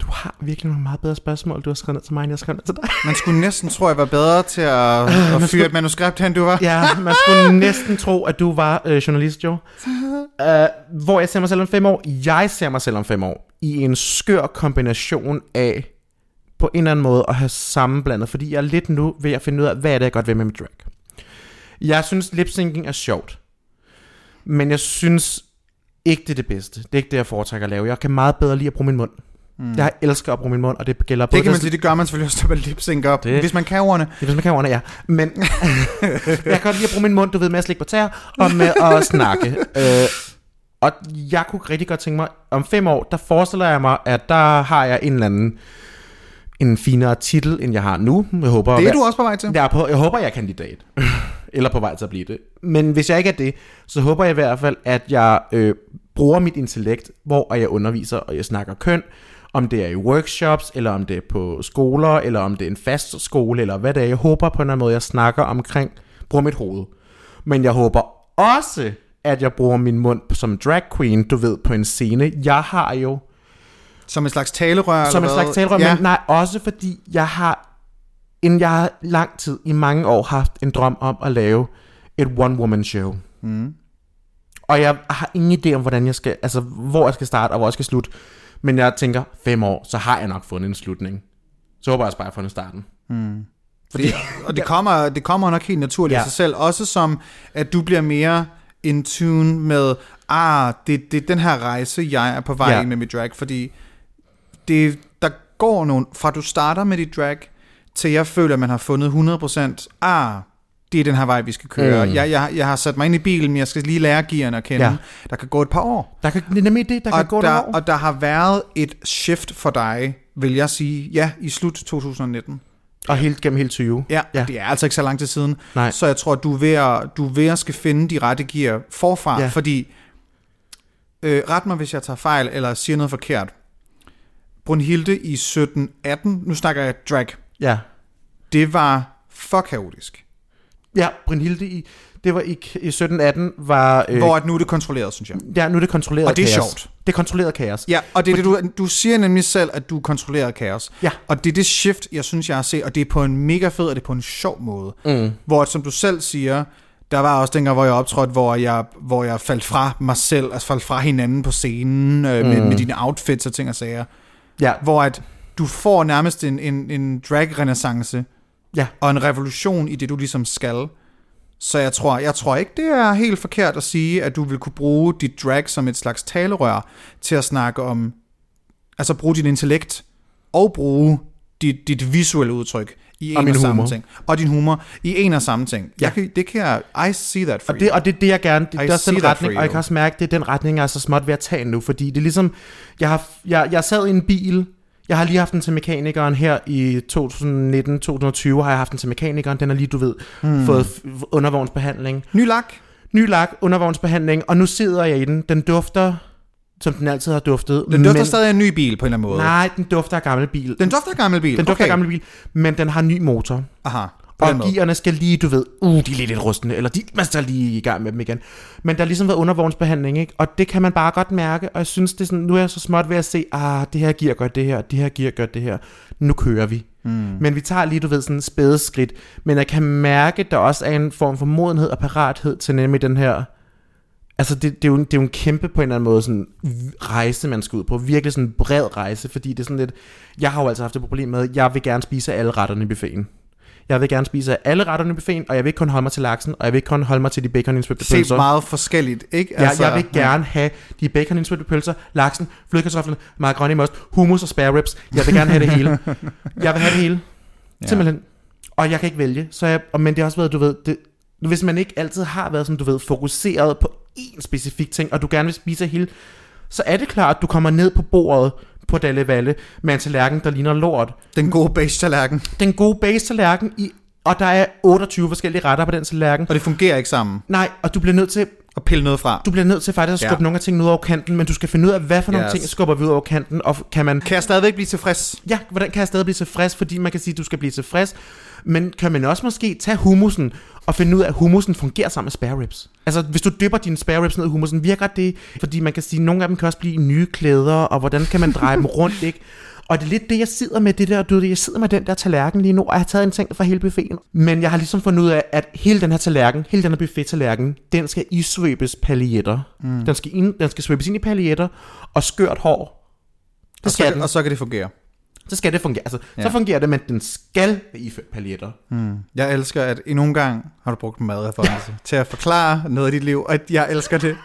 Du har virkelig nogle meget bedre spørgsmål, du har skrevet ned til mig, end jeg skrev ned til dig. Man skulle næsten tro, jeg var bedre til at, [laughs] at fyre et manuskript hen, du var. ja, man skulle [laughs] næsten tro, at du var øh, journalist, jo. Uh, hvor jeg ser mig selv om fem år. Jeg ser mig selv om fem år i en skør kombination af på en eller anden måde at have sammenblandet, fordi jeg lidt nu ved at finde ud af, hvad er det, jeg godt vil med mit drag. Jeg synes, lipsyncing er sjovt, men jeg synes ikke, det er det bedste. Det er ikke det, jeg foretrækker at lave. Jeg kan meget bedre lide at bruge min mund. Mm. Jeg elsker at bruge min mund, og det gælder både... Det kan man sige, det gør man selvfølgelig også, når man lip op. Det- Hvis man kan ordene. er, hvis man kan ordene, ja. Men [laughs] jeg kan godt lide at bruge min mund, du ved, med at slikke på tæer, og med at snakke. Øh, og jeg kunne rigtig godt tænke mig, om fem år, der forestiller jeg mig, at der har jeg en eller anden, en finere titel, end jeg har nu. Jeg håber, Det er at- du også på vej til. jeg, er på, jeg håber, jeg er kandidat. [laughs] Eller på vej til at blive det. Men hvis jeg ikke er det, så håber jeg i hvert fald, at jeg øh, bruger mit intellekt, hvor jeg underviser, og jeg snakker køn, om det er i workshops, eller om det er på skoler, eller om det er en fast skole, eller hvad det er. Jeg håber på en eller anden måde, jeg snakker omkring, bruger mit hoved. Men jeg håber også, at jeg bruger min mund som drag queen, du ved, på en scene. Jeg har jo Som en slags talerør? som en slags talerør, ja. men nej, også fordi jeg har, inden jeg har lang tid, i mange år, haft en drøm om at lave et one-woman show. Mm. Og jeg har ingen idé om, hvordan jeg skal, altså, hvor jeg skal starte og hvor jeg skal slutte. Men jeg tænker, fem år, så har jeg nok fundet en slutning. Så håber jeg også bare, at jeg har fundet starten. Fordi, og det kommer, det kommer nok helt naturligt ja. Af sig selv. Også som, at du bliver mere in tune med, ah, det, det er den her rejse, jeg er på vej Ja. med mit drag. Fordi det, der går nogle, fra du starter med dit drag, til jeg føler, at man har fundet 100%, ah, det er den her vej, vi skal køre. Mm. Jeg, jeg, jeg har sat mig ind i bilen, men jeg skal lige lære gearne at kende. Ja. Der kan gå et par år. Der kan, nemlig det, der kan og, gå der, der, år. og der har været et shift for dig, vil jeg sige, ja, i slut 2019. Og helt gennem hele 20. Ja, Ja. det er altså ikke så lang tid siden. Nej. Så jeg tror, du er ved at, du er ved at skal finde de rette gear forfra, ja. fordi, øh, ret mig hvis jeg tager fejl, eller siger noget forkert. Brunhilde i 17-18, nu snakker jeg drag, Ja. det var for kaotisk. Ja, Brynhilde i, det var i, i 17-18 var... Øh, Hvor at nu er det kontrolleret, synes jeg. Ja, nu er det kontrolleret Og det er kaos. sjovt. Det er kontrolleret kaos. Ja, og det er det, du, du siger nemlig selv, at du kontrollerer kaos. Ja. Og det er det shift, jeg synes, jeg har set, og det er på en mega fed, og det er på en sjov måde. Mm. Hvor, som du selv siger, der var også dengang, hvor jeg optrådte, hvor jeg, hvor jeg faldt fra mig selv, altså faldt fra hinanden på scenen, øh, med, Mm. med dine outfits og ting og sager. Ja, Hvor at du får nærmest en, en, en drag-renaissance, Ja. og en revolution i det, du ligesom skal. Så jeg tror, jeg tror ikke, det er helt forkert at sige, at du vil kunne bruge dit drag som et slags talerør til at snakke om, altså bruge dit intellekt og bruge dit, dit visuelle udtryk i Og en min og samme humor. ting. Og din humor i en og samme ting. Ja. Jeg kan, det kan jeg, I see that for Og det, you. og det er det, jeg gerne... Det, I det er også den retning, og jeg kan også mærke, det er den retning, jeg er så småt ved at tage nu, fordi det er ligesom... Jeg, har, jeg, jeg sad i en bil, jeg har lige haft den til mekanikeren her i 2019-2020, har jeg haft den til mekanikeren, den har lige, du ved, hmm. fået undervognsbehandling. Ny lak. Ny lak, undervognsbehandling, og nu sidder jeg i den. Den dufter, som den altid har duftet. Den dufter men, stadig af en ny bil på en eller anden måde. Nej, den dufter af gammel bil. Den dufter af gammel bil. den dufter okay. af gammel bil, men den har ny motor. Aha. Og gearne skal lige, du ved, uh, de er lige lidt rustne, eller de, man skal lige i gang med dem igen. Men der har ligesom været undervognsbehandling, ikke? Og det kan man bare godt mærke, og jeg synes, det er sådan, nu er jeg så småt ved at se, ah, det her gear gør det her, det her gear gør det her. Nu kører vi. Mm. Men vi tager lige, du ved, sådan en spædeskridt. Men jeg kan mærke, at der også er en form for modenhed og parathed til nemlig den her... Altså, det, det, er jo, en- det er jo en kæmpe på en eller anden måde sådan rejse, man skal ud på. Virkelig sådan en bred rejse, fordi det er sådan lidt... Jeg har jo altså haft et problem med, at jeg vil gerne spise alle retterne i buffeten. Jeg vil gerne spise alle retterne i buffeten, og jeg vil ikke kun holde mig til laksen, og jeg vil ikke kun holde mig til de bacon Se meget forskelligt, ikke? Ja, jeg vil gerne have de bacon pølser, laksen, flødekartoflerne, macaroni most, hummus og spare ribs. Jeg vil gerne have det hele. [laughs] Jeg vil have det hele. Ja. Simpelthen. Og jeg kan ikke vælge. Så jeg, men det har også været, du ved, det, hvis man ikke altid har været sådan, du ved, fokuseret på én specifik ting, og du gerne vil spise hele, så er det klart, at du kommer ned på bordet på Dalle Valle med en tallerken, der ligner lort. Den gode beige tallerken. Den gode base tallerken i og der er 28 forskellige retter på den tallerken. Og det fungerer ikke sammen. Nej, og du bliver nødt til Og pille noget fra. du bliver nødt til faktisk at Ja. skubbe nogle af tingene ud over kanten, men du skal finde ud af, hvad for nogle Yes. ting skubber vi ud over kanten, og kan man... Kan jeg stadigvæk blive tilfreds? Ja, hvordan kan jeg stadig blive tilfreds, fordi man kan sige, at du skal blive tilfreds, men kan man også måske tage hummusen og finde ud af, at hummusen fungerer sammen med spare ribs? Altså, hvis du dypper dine spare ribs ned i hummusen, virker det? Fordi man kan sige, at nogle af dem kan også blive nye klæder, og hvordan kan man dreje dem rundt, ikke? Og det er lidt det, jeg sidder med det der, du ved, jeg sidder med den der tallerken lige nu, og jeg har taget en ting fra hele buffeten. Men jeg har ligesom fundet ud af, at hele den her tallerken, hele den her buffet-tallerken, den skal isvøbes paljetter. Mm. Den, skal ind, den skal svøbes ind i paljetter, og skørt hår. Det Og så, skal kan- den. og så kan det fungere. Så skal det fungere. Altså, ja. Så fungerer det, men den skal være iført paljetter. Mm. Jeg elsker, at endnu en gang har du brugt en madreference [laughs] til at forklare noget af dit liv, og jeg elsker det.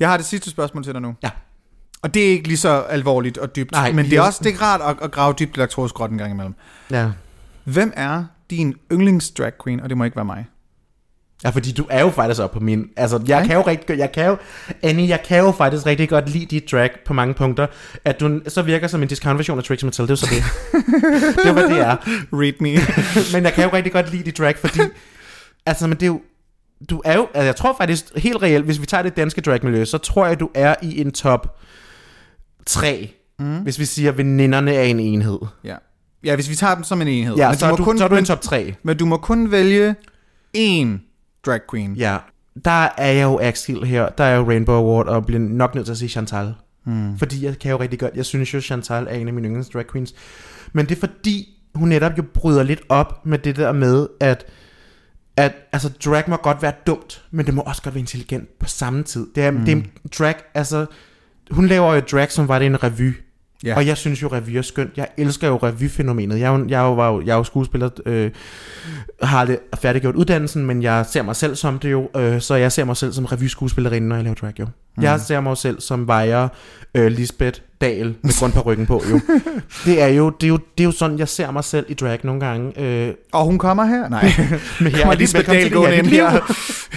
Jeg har det sidste spørgsmål til dig nu. Ja. Og det er ikke lige så alvorligt og dybt, Nej, men det er også det er rart at, at grave dybt i laktosegrot en gang imellem. Ja. Hvem er din yndlings drag queen, og det må ikke være mig? Ja, fordi du er jo faktisk op på min... Altså, jeg Ja. kan jo rigtig godt- jeg kan jo, Annie, jeg kan jo faktisk rigtig godt lide dit drag på mange punkter. At du så virker som en discount version af Trixie Mattel, det er så det. [laughs] det er hvad det er. Read me. [laughs] Men jeg kan jo rigtig godt lide dit drag, fordi... altså, men det er jo... Du er jo... Altså, jeg tror faktisk helt reelt, hvis vi tager det danske dragmiljø, så tror jeg, du er i en top 3. Mm. Hvis vi siger, at veninderne er en enhed. ja. ja, hvis vi tager dem som en enhed. Ja, men, så, du er du, kun, så er du en top 3. men du må kun vælge én drag queen. Ja. der er jeg jo Axel her, der er jo Rainbow Award, og bliver nok nødt til at sige Chantal. Mm. Fordi jeg kan jo rigtig godt, jeg synes jo, Chantal er en af mine yndlings drag queens. Men det er fordi, hun netop jo bryder lidt op med det der med, at at altså, drag må godt være dumt, men det må også godt være intelligent på samme tid. Det er, mm. det er drag, altså, hun laver jo drag, som var det en revy. Ja. Og jeg synes jo, revy er skønt. Jeg elsker jo revyfænomenet. Jeg jeg jo, var jo, jeg er jo skuespiller, øh, har det færdiggjort uddannelsen, men jeg ser mig selv som det jo. Øh, så jeg ser mig selv som revyskuespillerinde, når jeg laver drag jo. Mm. Jeg ser mig selv som vejer øh, Lisbeth Dahl med grund på ryggen på jo. [laughs] det, er jo, det, er jo, det er jo sådan, jeg ser mig selv i drag nogle gange. Øh, Og hun kommer her? Nej. [laughs] men her Kommer er Lisbeth Dahl gående ind her?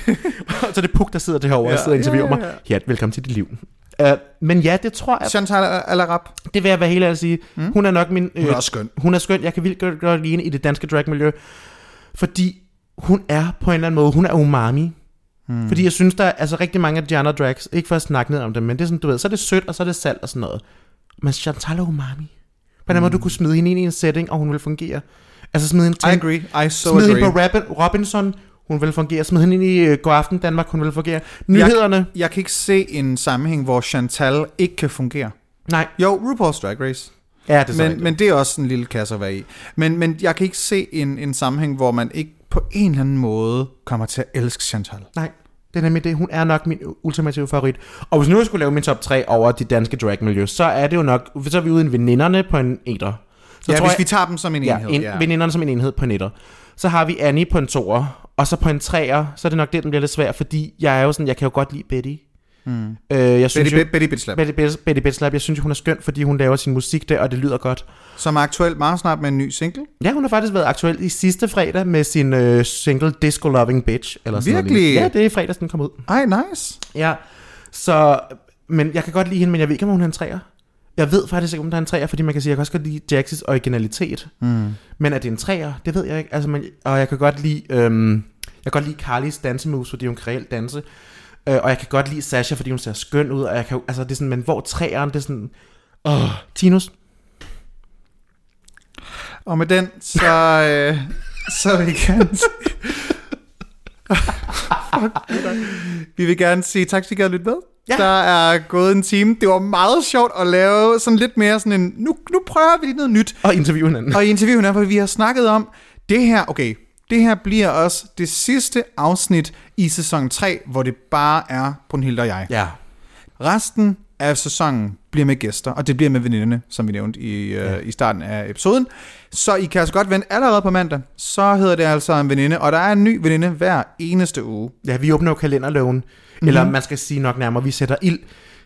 [laughs] så det er Puk, der sidder det herovre Ja, og sidder og interviewer ja, mig. ja. Ja, velkommen til dit liv. Uh, men ja, det tror jeg, Chantal Alarab. det vil jeg være helt ærlig at sige. Mm. Hun er nok min... Hun er også skøn. Hun er skøn. Jeg kan vildt godt, godt lide hende i det danske dragmiljø. Fordi hun er på en eller anden måde, hun er umami. Hmm. Fordi jeg synes, der er altså rigtig mange af de andre drags, ikke for at snakke ned om dem, men det er sådan, du ved, så er det sødt, og så er det salt og sådan noget. Men Chantal er umami. På den måde, du kunne smide hende ind i en setting, og hun vil fungere. Altså smide hende, I til, agree. I so smide hende agree. på Robin, Robinson, hun vil fungere. Smide hende ind i uh, God Aften Danmark, hun vil fungere. Nyhederne, Jeg kan ikke se en sammenhæng, hvor Chantal ikke kan fungere. nej. Jo, RuPaul's Drag Race. Ja, det er Men, men det er også en lille kasse at være i. Men, men jeg kan ikke se en, en sammenhæng, hvor man ikke på en eller anden måde kommer til at elske Chantal. Nej, det er nemlig det. Hun er nok min ultimative favorit. Og hvis nu jeg skulle lave min top 3 over de danske dragmiljø, så er det jo nok, så er vi ude i veninderne på en etter. Så ja, tror hvis jeg, vi tager dem som en ja, enhed. en, ja. veninderne som en enhed på en etter. Så har vi Annie på en toer, og så på en treer, så er det nok det, den bliver lidt svær, fordi jeg er jo sådan, jeg kan jo godt lide Betty. Mm. Øh, jeg synes Betty, jo, Betty, Betty Bitslap, Betty, Betty, Betty Betslap, jeg synes hun er skøn, fordi hun laver sin musik der, og det lyder godt. som er aktuelt meget snart med en ny single. Ja, hun har faktisk været aktuel i sidste fredag med sin øh, single Disco Loving Bitch. Eller sådan Virkelig? Noget. ja, det er fredags, den kom ud. Ej, nice. Ja, så, men jeg kan godt lide hende, men jeg ved ikke, om hun er en træer. Jeg ved faktisk ikke, om der er en træer, fordi man kan sige, at jeg kan også godt lide Jax's originalitet. Mm. Men er det en træer? Det ved jeg ikke. Altså, man, og jeg kan godt lide, øhm, jeg kan godt lide Carlys dansemoves, fordi hun kan reelt danse. Øh, og jeg kan godt lide Sasha, fordi hun ser skøn ud. Og jeg kan, altså, det er sådan, men hvor træeren, det er sådan... Åh, Tinus. Og med den, så, øh, så vil vi gerne [laughs] Fuck, vi vil gerne sige tak, fordi I gad at lytte med. Ja. Der er gået en time. Det var meget sjovt at lave sådan lidt mere sådan en, nu, nu prøver vi lige noget nyt. Og interview hinanden. Og i interviewen er, for vi har snakket om, det her, okay, det her bliver også det sidste afsnit i sæson 3, hvor det bare er Brunhilde og jeg. Ja. Resten af sæsonen bliver med gæster, og det bliver med veninderne, som vi nævnte i, øh, Ja. i starten af episoden. Så I kan altså godt vente allerede på mandag, så hedder det altså en veninde, og der er en ny veninde hver eneste uge. Ja, vi åbner jo kalenderloven. Mhm. Mm-hmm. Eller man skal sige nok nærmere, vi sætter ild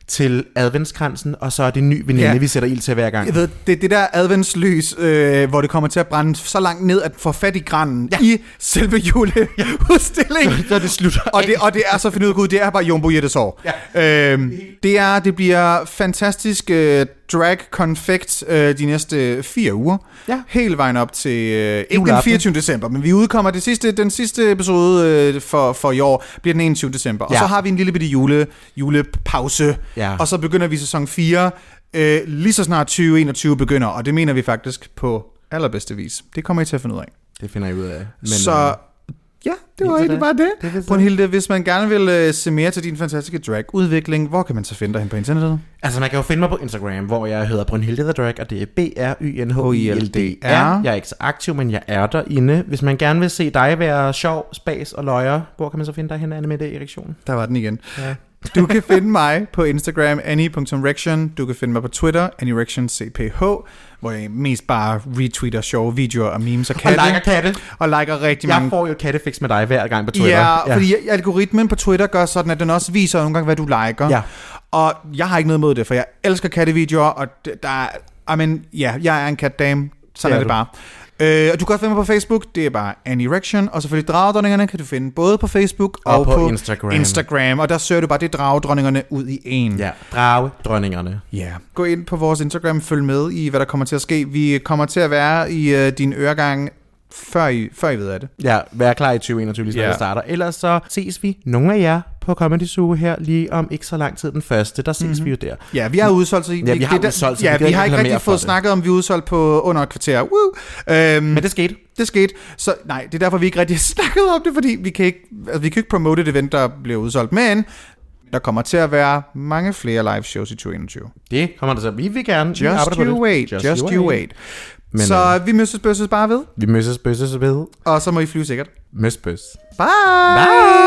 til adventskransen, og så er det ny veninde, Ja. ja. vi sætter ild til hver gang. Jeg ved, det er det der adventslys, øh, hvor det kommer til at brænde så langt ned, at få fat i granen ja. Ja. i selve juleudstillingen. Så det slutter Og det, og det er så finde ud det er bare Jumbo Jettes år. Ja. Øhm, det, er, det bliver fantastisk øh, drag konfekt øh, de næste fire uger. Ja. Hele vejen op til, øh, ikke den Juleaften. 24. december, men vi udkommer det sidste, den sidste episode øh, for, for i år, bliver den 21. december. Og Ja. så har vi en lille bitte jule, julepause, Ja. og så begynder vi sæson 4, øh, lige så snart 2021 begynder, og det mener vi faktisk på allerbedste vis. Det kommer I til at finde ud af. Det finder jeg ud af. Men, så ja, det var egentlig bare det. det Brunhilde, hvis man gerne vil øh, se mere til din fantastiske drag-udvikling, hvor kan man så finde dig hen på internettet? Altså, man kan jo finde mig på Instagram, hvor jeg hedder Brunhilde The Drag, og det er B-R-Y-N-H-I-L-D-R. Jeg er ikke så aktiv, men jeg er derinde. Hvis man gerne vil se dig være sjov, spas og løjer, hvor kan man så finde dig hen, Anne Mette Erektion? Der var den igen. Ja. Du kan finde mig på Instagram, annie.rection. Du kan finde mig på Twitter, annierectioncph, hvor jeg mest bare retweeter sjove videoer og memes og Og katte. liker katte. og liker rigtig Jeg mange får jo kattefix med dig hver gang på Twitter. Ja, ja, fordi algoritmen på Twitter gør sådan, at den også viser nogle gange, hvad du liker. Ja. Og jeg har ikke noget mod det, for jeg elsker kattevideoer, og der er, I mean, ja, jeg er en katdame, sådan Det er, er det du. bare. Øh, og du kan også finde mig på Facebook, det er bare Annie Rection, og selvfølgelig Dragedronningerne kan du finde både på Facebook og, Og på på Instagram. Instagram, og der søger du bare det Dragedronningerne ud i en. Ja, drage dronningerne. Ja. Gå ind på vores Instagram, følg med i, hvad der kommer til at ske. Vi kommer til at være i øh, din øregang før I, før I ved af det. Ja, vær klar i 2021, lige så Ja. yeah. starter. Ellers så ses vi, nogle af jer, på Comedy Zoo her lige om ikke så lang tid den første. Der ses mm-hmm. vi jo der. Ja, vi er udsolgt, så I, Ja, vi har det, udsolgt, så ja, vi vi ikke har ikke rigtig fået det. snakket om, vi er udsolgt på under et kvarter. Woo! Øhm, Men det skete. det skete. Så nej, det er derfor, vi ikke rigtig har [laughs] snakket om det, fordi vi kan ikke, altså, vi kan ikke promote et event, der bliver udsolgt. Men der kommer til at være mange flere live shows i 2021. Det kommer der så. Vi vil gerne. Just you det. wait, just, just you wait. Men, så øh, vi møssesbøsses bare ved. Vi møssesbøsses ved. Og så må I flyve sikkert. Møssbøs. Bye! Bye!